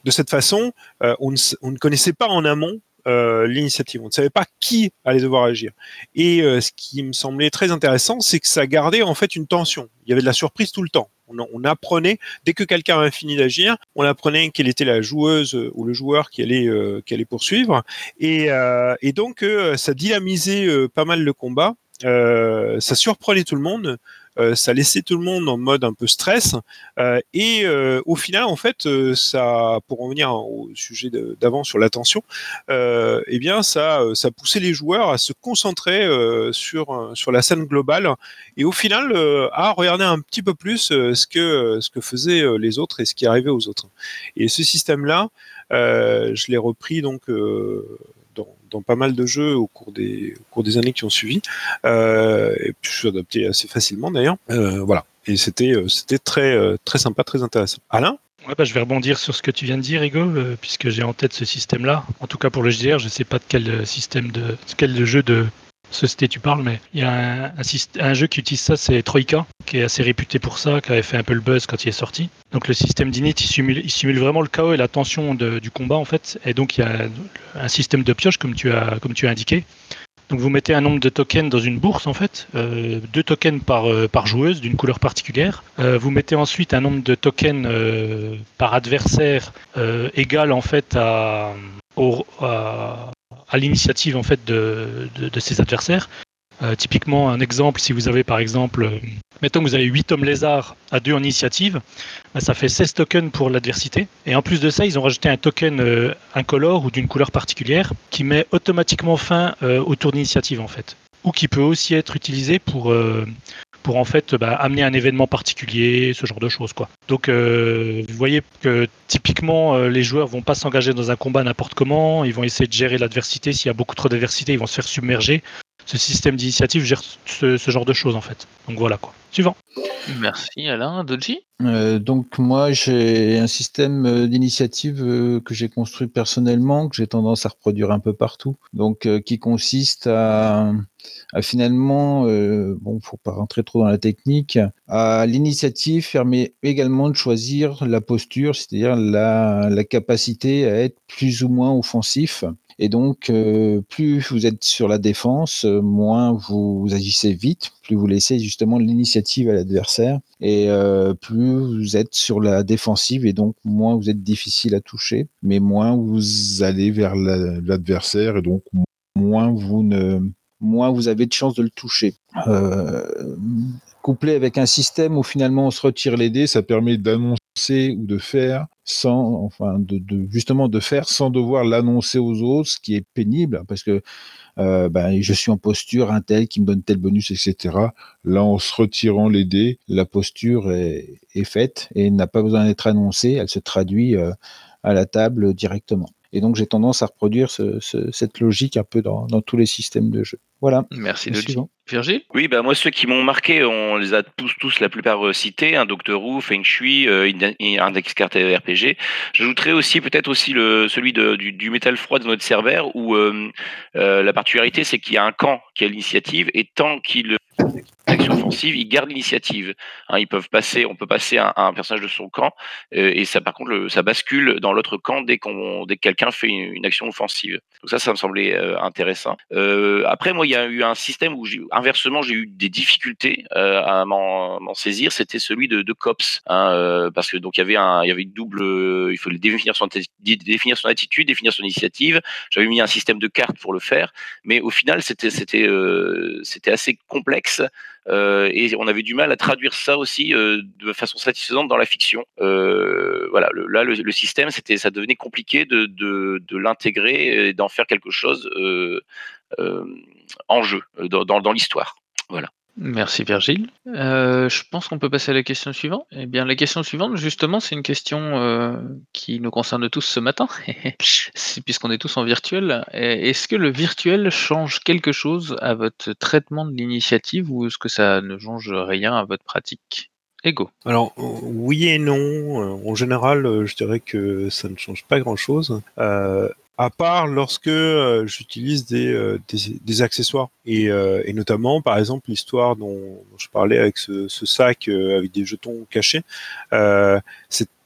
cette façon, on ne, on, ne, connaissait pas en amont l'initiative. On ne savait pas qui allait devoir agir. Et ce qui me semblait très intéressant, c'est que ça gardait en fait une tension. Il y avait de la surprise tout le temps. On, on apprenait, dès que quelqu'un avait fini d'agir, on apprenait quelle était la joueuse ou le joueur qui allait, euh, qui allait poursuivre. Et, euh, et donc, ça dynamisait pas mal le combat. ça surprenait tout le monde. Euh, ça laissait tout le monde en mode un peu stress. Euh, et euh, au final, en fait, ça, pour revenir au sujet d'avant sur l'attention, eh bien, ça, ça poussait les joueurs à se concentrer sur sur la scène globale et au final à regarder un petit peu plus ce que ce que faisaient les autres et ce qui arrivait aux autres. Et ce système-là, euh, je l'ai repris donc dans, pas mal de jeux au cours des, années qui ont suivi. Euh, et puis je suis adapté assez facilement d'ailleurs. Euh, voilà. Et c'était euh, très très sympa, très intéressant. Alain? Bah, je vais rebondir sur ce que tu viens de dire, Ego, puisque j'ai en tête ce système-là. En tout cas pour le JDR, je ne sais pas de quel système de quel jeu de société tu parles, mais il y a un, jeu qui utilise ça, c'est Troika, qui est assez réputé pour ça, qui avait fait un peu le buzz quand il est sorti. Donc le système d'init, il simule, vraiment le chaos et la tension du combat en fait. Et donc il y a un système de pioche comme tu as indiqué. Donc vous mettez un nombre de tokens dans une bourse en fait, euh, deux tokens par, euh, par joueuse d'une couleur particulière. Euh, vous mettez ensuite un nombre de tokens par adversaire égal en fait à, à l'initiative en fait de, de, ses adversaires. Euh, typiquement un exemple, si vous avez par exemple, euh, mettons que vous avez 8 hommes lézards à 2 en initiative, bah, ça fait 16 tokens pour l'adversité. Et en plus de ça, ils ont rajouté un token euh, incolore ou d'une couleur particulière qui met automatiquement fin euh, au tour d'initiative en fait. Ou qui peut aussi être utilisé pour, pour en fait bah, amener un événement particulier, ce genre de choses quoi. Donc euh, vous voyez que typiquement euh, les joueurs vont pas s'engager dans un combat n'importe comment, ils vont essayer de gérer l'adversité. S'il y a beaucoup trop d'adversité, ils vont se faire submerger. Ce système d'initiative gère ce, ce genre de choses en fait. Donc voilà quoi. Suivant. Merci Alain. Doji Euh, donc moi j'ai un système euh, d'initiative euh, que j'ai construit personnellement, que j'ai tendance à reproduire un peu partout, donc euh, qui consiste à, à finalement, euh, bon faut pas rentrer trop dans la technique, à l'initiative permet également de choisir la posture, c'est-à-dire la, la capacité à être plus ou moins offensif. Et donc, euh, plus vous êtes sur la défense, euh, moins vous, agissez vite, plus vous laissez justement l'initiative à l'adversaire, et euh, plus vous êtes sur la défensive, et donc moins vous êtes difficile à toucher, mais moins vous allez vers la- l'adversaire, et donc moins vous ne moins vous avez de chances de le toucher. Euh, couplé avec un système où finalement on se retire les dés, ça permet d'annoncer ou de faire sans, enfin, de, justement de faire sans devoir l'annoncer aux autres, ce qui est pénible parce que euh, ben, je suis en posture, un tel qui me donne tel bonus, etc. Là, en se retirant les dés, la posture est, faite et n'a pas besoin d'être annoncée, elle se traduit euh, à la table directement. Et donc, j'ai tendance à reproduire ce- ce- cette logique un peu dans tous les systèmes de jeu. Voilà. Merci suivant. Virgile? Oui, bah moi ceux qui m'ont marqué, on les a tous, tous la plupart euh, cités, hein, Doctor Who, Feng Shui, euh, Inde- Index Card RPG. J'ajouterais aussi peut-être aussi le celui de, du, du métal froid de notre serveur où euh, euh, la particularité c'est qu'il y a un camp qui a l'initiative et tant qu'il action offensive, ils gardent l'initiative. Hein, ils peuvent passer, on peut passer un, un personnage de son camp euh, et ça par contre le- ça bascule dans l'autre camp dès qu'on dès que quelqu'un fait une, une action offensive. Donc ça, ça me semblait euh, intéressant. Euh, après, moi, il y a eu un système où inversement j'ai eu des difficultés euh, à m'en saisir. C'était celui de, Cops, hein, euh, parce que donc il y avait un, il y avait une double, euh, il fallait définir son définir son attitude, définir son initiative. J'avais mis un système de cartes pour le faire, mais au final c'était c'était c'était assez complexe. Euh, et on avait du mal à traduire ça aussi euh, de façon satisfaisante dans la fiction. Euh, voilà, le, là le, système, c'était, ça devenait compliqué de, de, de l'intégrer et d'en faire quelque chose en jeu dans, dans, dans l'histoire. Voilà. Merci Virgile. Euh, je pense qu'on peut passer à la question suivante. Eh bien, la question suivante, justement, c'est une question euh, qui nous concerne tous ce matin, puisqu'on est tous en virtuel. Et Est-ce que le virtuel change quelque chose à votre traitement de l'initiative ou est-ce que ça ne change rien à votre pratique? Ego. Alors oui et non. En général, je dirais que ça ne change pas grand-chose, euh, à part lorsque euh, j'utilise des, euh, des, des accessoires et, euh, et notamment, par exemple, l'histoire dont, je parlais avec ce, ce sac euh, avec des jetons cachés. Euh,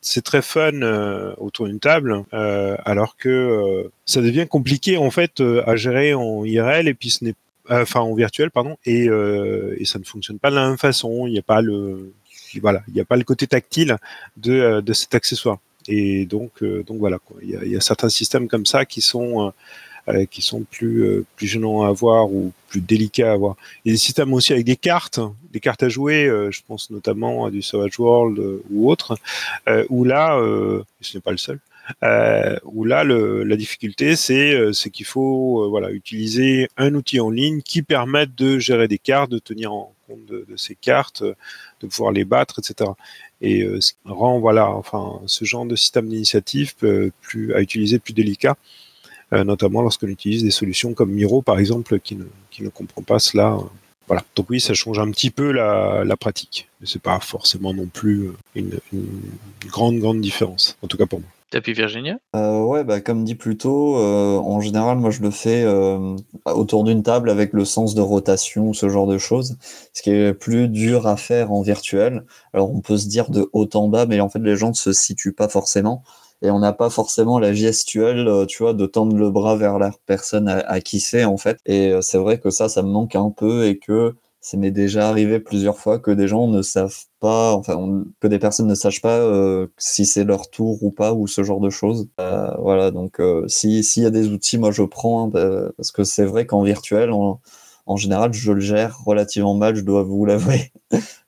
c'est très fun euh, autour d'une table, alors que ça devient compliqué en fait à gérer en IRL et puis ce n'est enfin en virtuel pardon et, et ça ne fonctionne pas de la même façon. Il n'y a pas le voilà, il n'y a pas le côté tactile de, de cet accessoire. Et donc, euh, donc voilà. Il, y a, certains systèmes comme ça qui sont euh, euh, qui sont plus plus gênants à avoir ou plus délicats à avoir. Il y a des systèmes aussi avec des cartes, des cartes à jouer. je pense notamment à du Savage World ou autre, où là, ce n'est pas le seul. Où là, la difficulté, c'est c'est qu'il faut voilà utiliser un outil en ligne qui permette de gérer des cartes, de tenir en de, ces cartes, de pouvoir les battre, etc. Et euh, ce qui rend voilà, enfin, ce genre de système d'initiative euh, plus à utiliser plus délicat, euh, notamment lorsqu'on utilise des solutions comme Miro, par exemple, qui ne, qui ne comprend pas cela. euh, Voilà. Donc oui, ça change un petit peu la, la pratique, mais c'est pas forcément non plus une, une grande grande différence, en tout cas pour moi. Pu Virginia? Euh, ouais, bah, comme dit plus tôt, euh, en général, moi je le fais euh, autour d'une table avec le sens de rotation, ce genre de choses, ce qui est plus dur à faire en virtuel. Alors on peut se dire de haut en bas, mais en fait les gens ne se situent pas forcément et on n'a pas forcément la gestuelle, tu vois, de tendre le bras vers la personne à, à qui c'est en fait. Et c'est vrai que ça, ça me manque un peu et que ça m'est déjà arrivé plusieurs fois que des gens ne savent pas, enfin, on- que des personnes ne sachent pas euh, si c'est leur tour ou pas, ou ce genre de choses. Euh, voilà, donc euh, si s'il y a des outils, moi je prends, hein, bah, parce que c'est vrai qu'en virtuel, en, en général, je le gère relativement mal, je dois vous l'avouer,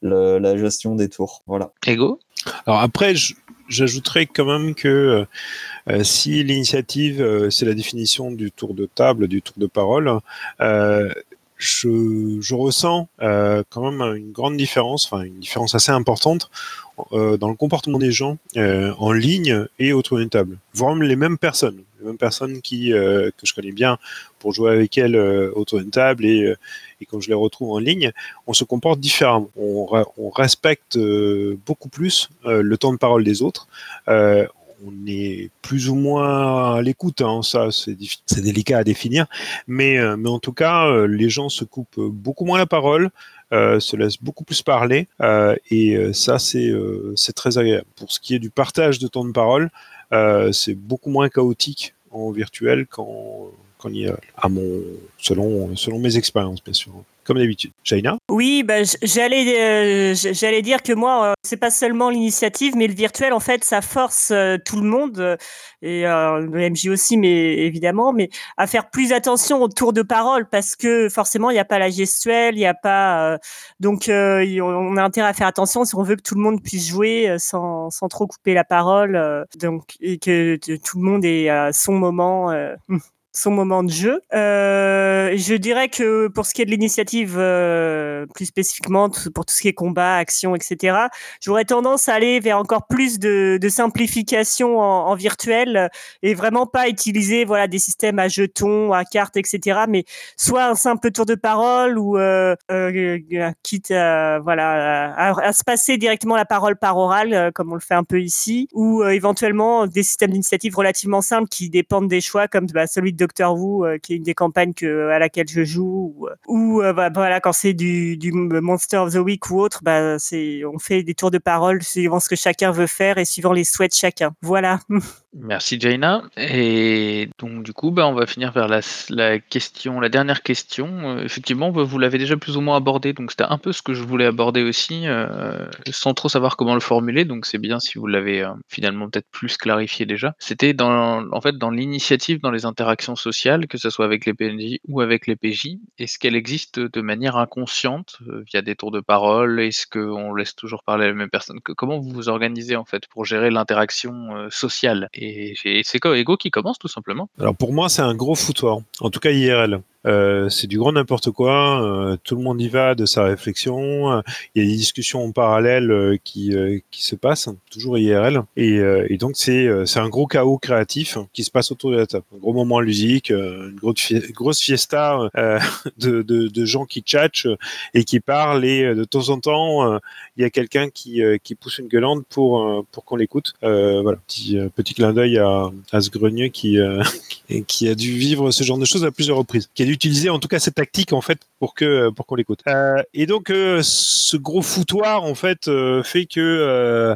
le- la gestion des tours. Voilà. Ego Alors après, je- j'ajouterais quand même que euh, si l'initiative, euh, c'est la définition du tour de table, du tour de parole, euh, je, ressens euh, quand même une grande différence, enfin une différence assez importante euh, dans le comportement des gens euh, en ligne et autour d'une table. Voire les mêmes personnes, les mêmes personnes qui que je connais bien pour jouer avec elles autour d'une table et, quand je les retrouve en ligne, on se comporte différemment. On, re- on respecte beaucoup plus le temps de parole des autres. On est plus ou moins à l'écoute, hein, ça c'est délicat à définir, mais, euh, en tout cas, euh, les gens se coupent beaucoup moins la parole, euh, se laissent beaucoup plus parler, et ça c'est très agréable. Pour ce qui est du partage de temps de parole, c'est beaucoup moins chaotique en virtuel qu'en qu'en IRL, selon, selon mes expériences bien sûr, comme d'habitude. Jaina Oui, j'allais euh, j'allais dire que moi, euh, c'est pas seulement l'initiative, mais le virtuel, en fait, ça force euh, tout le monde euh, et le MJ aussi, mais évidemment, mais à faire plus attention au tour de parole parce que forcément, il n'y a pas la gestuelle, il n'y a pas donc on a intérêt à faire attention si on veut que tout le monde puisse jouer sans, sans trop couper la parole, donc et que tout le monde ait son moment. Euh, son moment de jeu. Euh, je dirais que pour ce qui est de l'initiative, euh, plus spécifiquement pour tout ce qui est combat, action, etc., j'aurais tendance à aller vers encore plus de, de simplification en, en virtuel euh, et vraiment pas utiliser voilà des systèmes à jetons, à cartes, etc., mais soit un simple tour de parole ou euh, euh, quitte à, voilà à, se passer directement la parole par oral euh, comme on le fait un peu ici ou euh, éventuellement des systèmes d'initiative relativement simples qui dépendent des choix comme bah, celui de Doctor Who euh, qui est une des campagnes à laquelle je joue ou, euh, euh, bah, quand c'est du, du Monster of the Week ou autre bah c'est on fait des tours de parole suivant ce que chacun veut faire et suivant les souhaits de chacun. Voilà Merci Jaina. Et donc du coup, bah, on va finir vers la, la question, la dernière question. Euh, effectivement, vous l'avez déjà plus ou moins abordé, donc c'était un peu ce que je voulais aborder aussi, euh, sans trop savoir comment le formuler. Donc c'est bien si vous l'avez euh, finalement peut-être plus clarifié déjà. C'était dans, en fait, dans l'initiative, dans les interactions sociales, que ce soit avec les PNJ ou avec les PJ. Est-ce qu'elle existe de manière inconsciente euh, via des tours de parole? Est-ce qu'on laisse toujours parler à la même personne? Comment vous vous organisez en fait pour gérer l'interaction euh, sociale? J'ai- c'est quoi Ego qui commence tout simplement Alors pour moi, c'est un gros foutoir. En tout cas, IRL. Euh, c'est du grand n'importe quoi. euh, tout le monde y va de sa réflexion. euh, Il y a des discussions en parallèle euh, qui, qui se passent, toujours IRL. Et, et donc c'est un gros chaos créatif qui se passe autour de la table. Un gros moment ludique, euh, une grosse, fie- grosse fiesta de, de, de gens qui tchatchent et qui parlent. Et de temps en temps, il y a quelqu'un qui, qui pousse une gueulante pour, pour qu'on l'écoute. Euh, voilà, petit, petit clin d'œil à, à ce grenier qui, qui a dû vivre ce genre de choses à plusieurs reprises, utiliser en tout cas cette tactique en fait pour que pour qu'on l'écoute. Euh, et donc euh, ce gros foutoir en fait euh, fait que euh,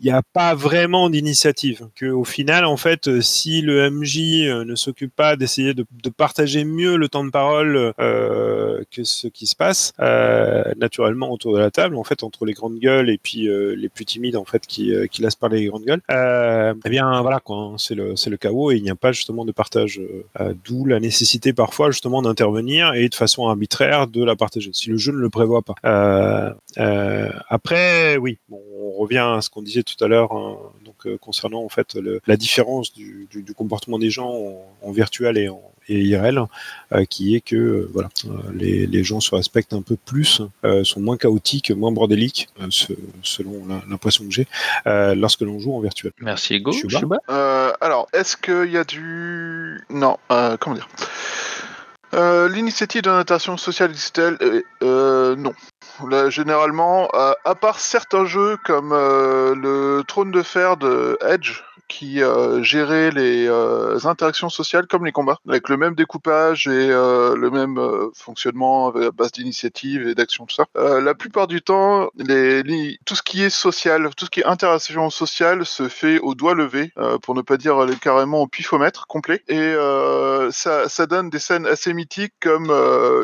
il n'y a pas vraiment d'initiative. Que au final, en fait, euh, si le MJ euh, ne s'occupe pas d'essayer de, partager mieux le temps de parole euh, que ce qui se passe euh, naturellement autour de la table, en fait, entre les grandes gueules et puis euh, les plus timides, en fait, qui, euh, qui laissent parler les grandes gueules, euh, eh bien, voilà, quoi, hein, c'est le c'est le chaos et il n'y a pas justement de partage. euh, euh, D'où la nécessité parfois justement d'intervenir et de façon arbitraire de la partager. Si le jeu ne le prévoit pas. Euh, euh, après, oui, bon, on revient à ce qu'on disait tout à l'heure, hein, donc euh, concernant en fait le- la différence du, du- du comportement des gens en, en virtuel et en et IRL, euh, qui est que euh, voilà, euh, les, les gens se respectent un peu plus, euh, sont moins chaotiques, moins bordéliques, euh, se- selon la- l'impression que j'ai, euh, lorsque l'on joue en virtuel. Merci Euh, alors, est-ce qu'il y a du... Non, euh, comment dire? Euh, L'initiative de notation sociale existe-t-elle Euh, Non. Généralement, à part certains jeux comme euh, le Trône de Fer de Edge, qui euh, gérait les euh, interactions sociales comme les combats, avec le même découpage et euh, le même fonctionnement à base d'initiative et d'action, tout ça. La plupart du temps, tout ce qui est social, tout ce qui est interaction sociale se fait au doigt levé, pour ne pas dire carrément au pifomètre complet. Et ça, donne des scènes assez mythiques comme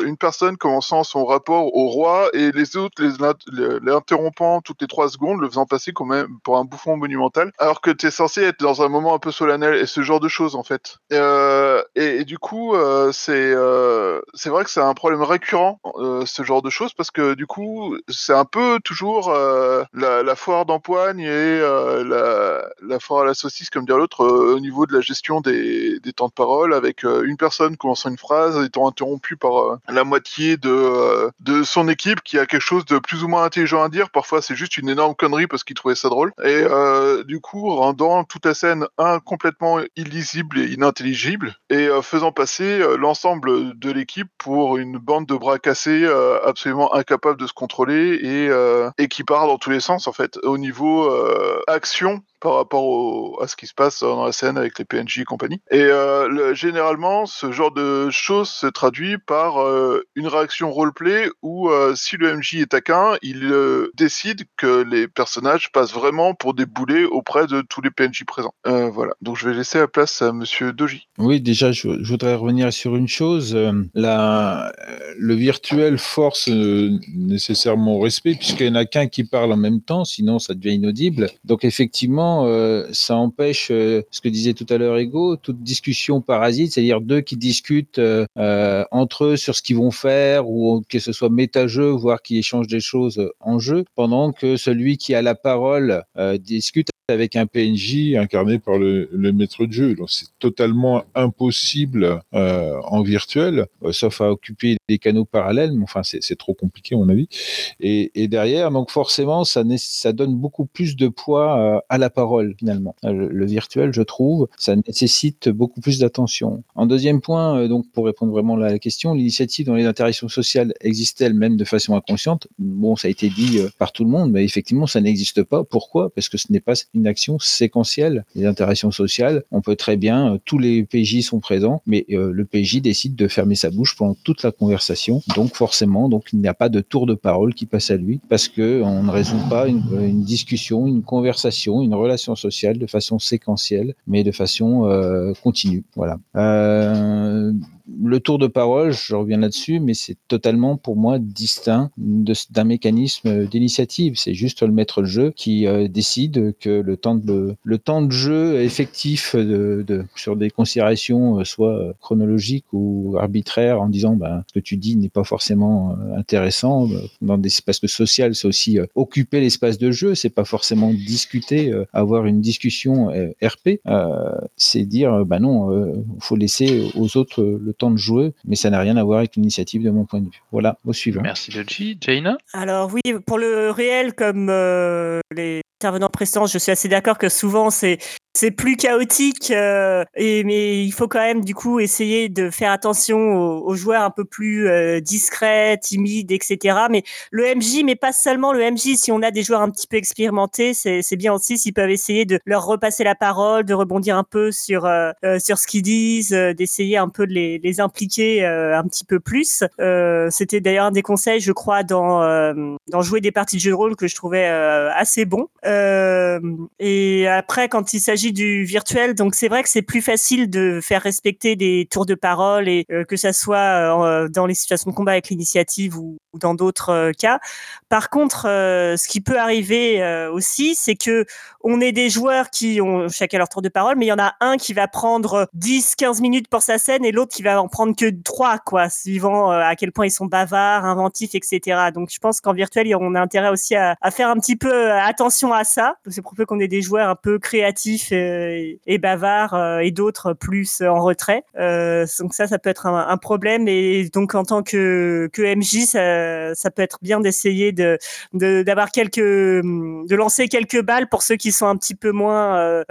une personne commençant son rapport au roi et les autres les, les- les interrompant toutes les trois secondes, le faisant passer quand même pour un bouffon monumental, alors que tu es censé être dans un moment un peu solennel et ce genre de choses en fait. Euh, et, et du coup, euh, c'est euh, c'est vrai que c'est un problème récurrent euh, ce genre de choses parce que du coup, c'est un peu toujours euh, la, foire d'empoigne et euh, la, foire à la saucisse, comme dire l'autre, euh, au niveau de la gestion des, des temps de parole, avec euh, une personne commençant une phrase étant interrompue par euh, la moitié de, euh, de son équipe qui a quelque chose de plus ou moins intelligent à dire. Parfois, c'est juste une énorme connerie parce qu'il trouvait ça drôle. Et euh, du coup, rendant toute scène un complètement illisible et inintelligible et euh, faisant passer euh, l'ensemble de l'équipe pour une bande de bras cassés euh, absolument incapable de se contrôler et, et qui part dans tous les sens en fait au niveau action par rapport à ce qui se passe dans la scène avec les PNJ et compagnie. Et euh, le- généralement, ce genre de choses se traduit par euh, une réaction roleplay où euh, si le MJ est taquin, il décide que les personnages passent vraiment pour des boulets auprès de tous les PNJ présents. Voilà, donc je vais laisser la place à Monsieur Doji. Oui, déjà, je, voudrais revenir sur une chose. La- le virtuel force nécessairement au respect, puisqu'il n'y en a qu'un qui parle en même temps, sinon ça devient inaudible. Donc effectivement, euh, ça empêche euh, ce que disait tout à l'heure Ego, toute discussion parasite, c'est-à-dire deux qui discutent euh, entre eux sur ce qu'ils vont faire, ou que ce soit méta-jeu, voire qui échangent des choses en jeu, pendant que celui qui a la parole discute avec un PNJ incarné par le, maître de jeu. Donc c'est totalement impossible euh, en virtuel, euh, sauf à occuper des canaux parallèles, mais enfin c'est trop compliqué à mon avis. Et, derrière, donc forcément, ça, donne beaucoup plus de poids euh, à la parole finalement. Le, le virtuel, je trouve, ça nécessite beaucoup plus d'attention. En deuxième point, donc pour répondre vraiment à la question, l'initiative dans les interactions sociales existe-t-elle même de façon inconsciente? Bon, ça a été dit par tout le monde, mais effectivement, ça n'existe pas. Pourquoi? Parce que ce n'est pas une action séquentielle. Les interactions sociales, on peut très bien, euh, tous les PJ sont présents, mais euh, le PJ décide de fermer sa bouche pendant toute la conversation. Donc forcément, donc il n'y a pas de tour de parole qui passe à lui parce que on ne résout pas une, discussion, une conversation, une relation sociale de façon séquentielle, mais de façon euh, continue. Voilà. Euh, le tour de parole, je reviens là-dessus, mais c'est totalement pour moi distinct d'un mécanisme d'initiative. C'est juste le maître de jeu qui euh, décide que le temps de le temps de jeu effectif sur des considérations euh, soit euh, chronologiques ou arbitraires, en disant ben, ce que tu dis n'est pas forcément intéressant. Dans des que social, c'est aussi occuper l'espace de jeu, c'est pas forcément discuter, avoir une discussion RP. C'est dire ben non, faut laisser aux autres le temps de jouer, mais ça n'a rien à voir avec l'initiative de mon point de vue. Voilà, au suivant. Merci Doji. Jaina Alors oui, pour le réel, comme euh, les intervenants précédents, je suis assez d'accord que souvent c'est c'est plus chaotique. euh, et mais il faut quand même du coup essayer de faire attention aux, aux joueurs un peu plus euh, discrets, timides, etc. Mais le MJ, mais pas seulement le MJ. Si on a des joueurs un petit peu expérimentés, c'est bien aussi s'ils peuvent essayer de leur repasser la parole, de rebondir un peu sur euh, euh, sur ce qu'ils disent, euh, d'essayer un peu de les, les impliquer euh, un petit peu plus. C'était d'ailleurs un des conseils, je crois, dans dans jouer des parties de jeu de rôle que je trouvais assez bon. Et après, quand il s'agit du virtuel, donc c'est vrai que c'est plus facile de faire respecter des tours de parole et euh, que ça soit euh, dans les situations de combat avec l'initiative ou, dans d'autres euh, cas. Par contre, ce qui peut arriver aussi, c'est que on est des joueurs qui ont chacun leur tour de parole, mais il y en a un qui va prendre 10, 15 minutes pour sa scène et l'autre qui va en prendre que 3, quoi, suivant à quel point ils sont bavards, inventifs, etc. Donc je pense qu'en virtuel, on a intérêt aussi à, faire un petit peu attention à ça. C'est pour peu qu'on ait des joueurs un peu créatifs et bavards euh, et d'autres plus en retrait. Euh, donc ça, ça peut être un, problème. Et donc en tant que, que MJ, ça, ça peut être bien d'essayer de de- d'avoir quelques de lancer quelques balles pour ceux qui sont un petit peu moins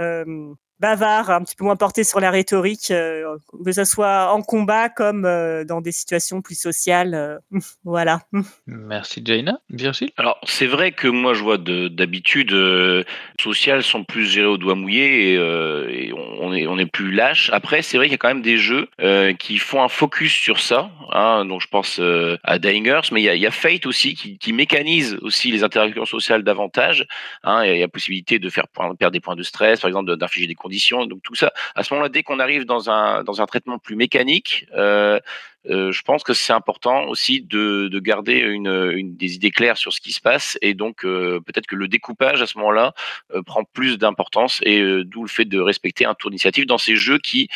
bavards, un petit peu moins portés sur la rhétorique, euh, que ce soit en combat comme euh, dans des situations plus sociales. euh, voilà. Merci Jaina. Virgile? Alors, c'est vrai que moi, je vois de- d'habitude, euh, sociales sont plus gérées au doigt mouillé et, euh, et on, on est, on est plus lâche. Après, c'est vrai qu'il y a quand même des jeux euh, qui font un focus sur ça. Hein, donc, je pense euh, à Dying Earth, mais il y a, y Fate aussi qui, qui mécanise aussi les interactions sociales davantage. Hein, et il y a possibilité de faire perdre des points de stress, par exemple, d'infliger des conditions. Donc, tout ça, à ce moment-là, dès qu'on arrive dans un, dans un traitement plus mécanique, euh, euh, je pense que c'est important aussi de, de garder des idées claires sur ce qui se passe et donc euh, peut-être que le découpage à ce moment-là euh, prend plus d'importance et d'où le fait de respecter un tour d'initiative dans ces jeux qui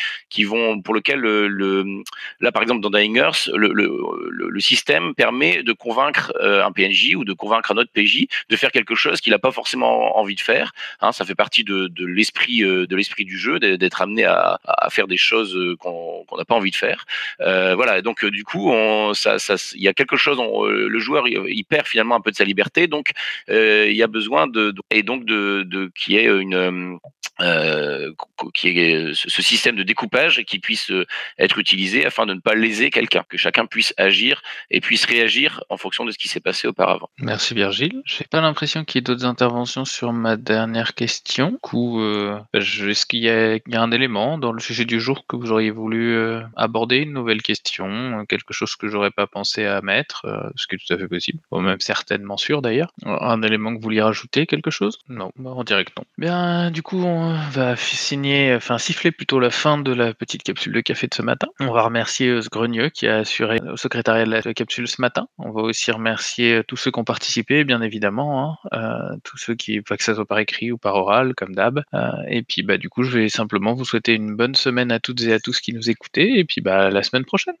vont pour lequel le, le là par exemple dans Dying Earth le, système permet de convaincre un PNJ ou de convaincre un autre PJ de faire quelque chose qu'il n'a pas forcément envie de faire hein, ça fait partie de, l'esprit du jeu d'être amené à, faire des choses qu'on n'a pas envie de faire. Euh, voilà donc euh, du coup, il y a quelque chose. Euh, le joueur, il, perd finalement un peu de sa liberté, donc euh, il y a besoin de, et donc de, de qui est une euh, qui est ce, système de découpage qui puisse euh, être utilisé afin de ne pas léser quelqu'un, que chacun puisse agir et puisse réagir en fonction de ce qui s'est passé auparavant. Merci Virgile. J'ai pas l'impression qu'il y ait d'autres interventions sur ma dernière question. Euh, est-ce qu'il y, a un élément dans le sujet du jour que vous auriez voulu euh, aborder, une nouvelle question, quelque chose que j'aurais pas pensé à mettre, euh, ce qui est tout à fait possible, ou même certainement sûr d'ailleurs. Un élément que vous vouliez rajouter, quelque chose? Non, bah, on dirait que non. Bien, du coup, on va signer, enfin siffler plutôt la fin de la petite capsule de café de ce matin. On va remercier ce Grenieux qui a assuré au secrétariat de la capsule ce matin. On va aussi remercier tous ceux qui ont participé, bien évidemment, hein, euh, tous ceux qui, pas que ça soit par écrit ou par oral, comme d'hab. Euh, et puis, bah, du coup, je vais simplement vous souhaiter une bonne semaine à toutes et à tous qui nous écoutez, et puis, bah, la semaine prochaine.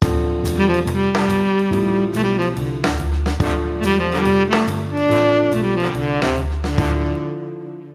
Música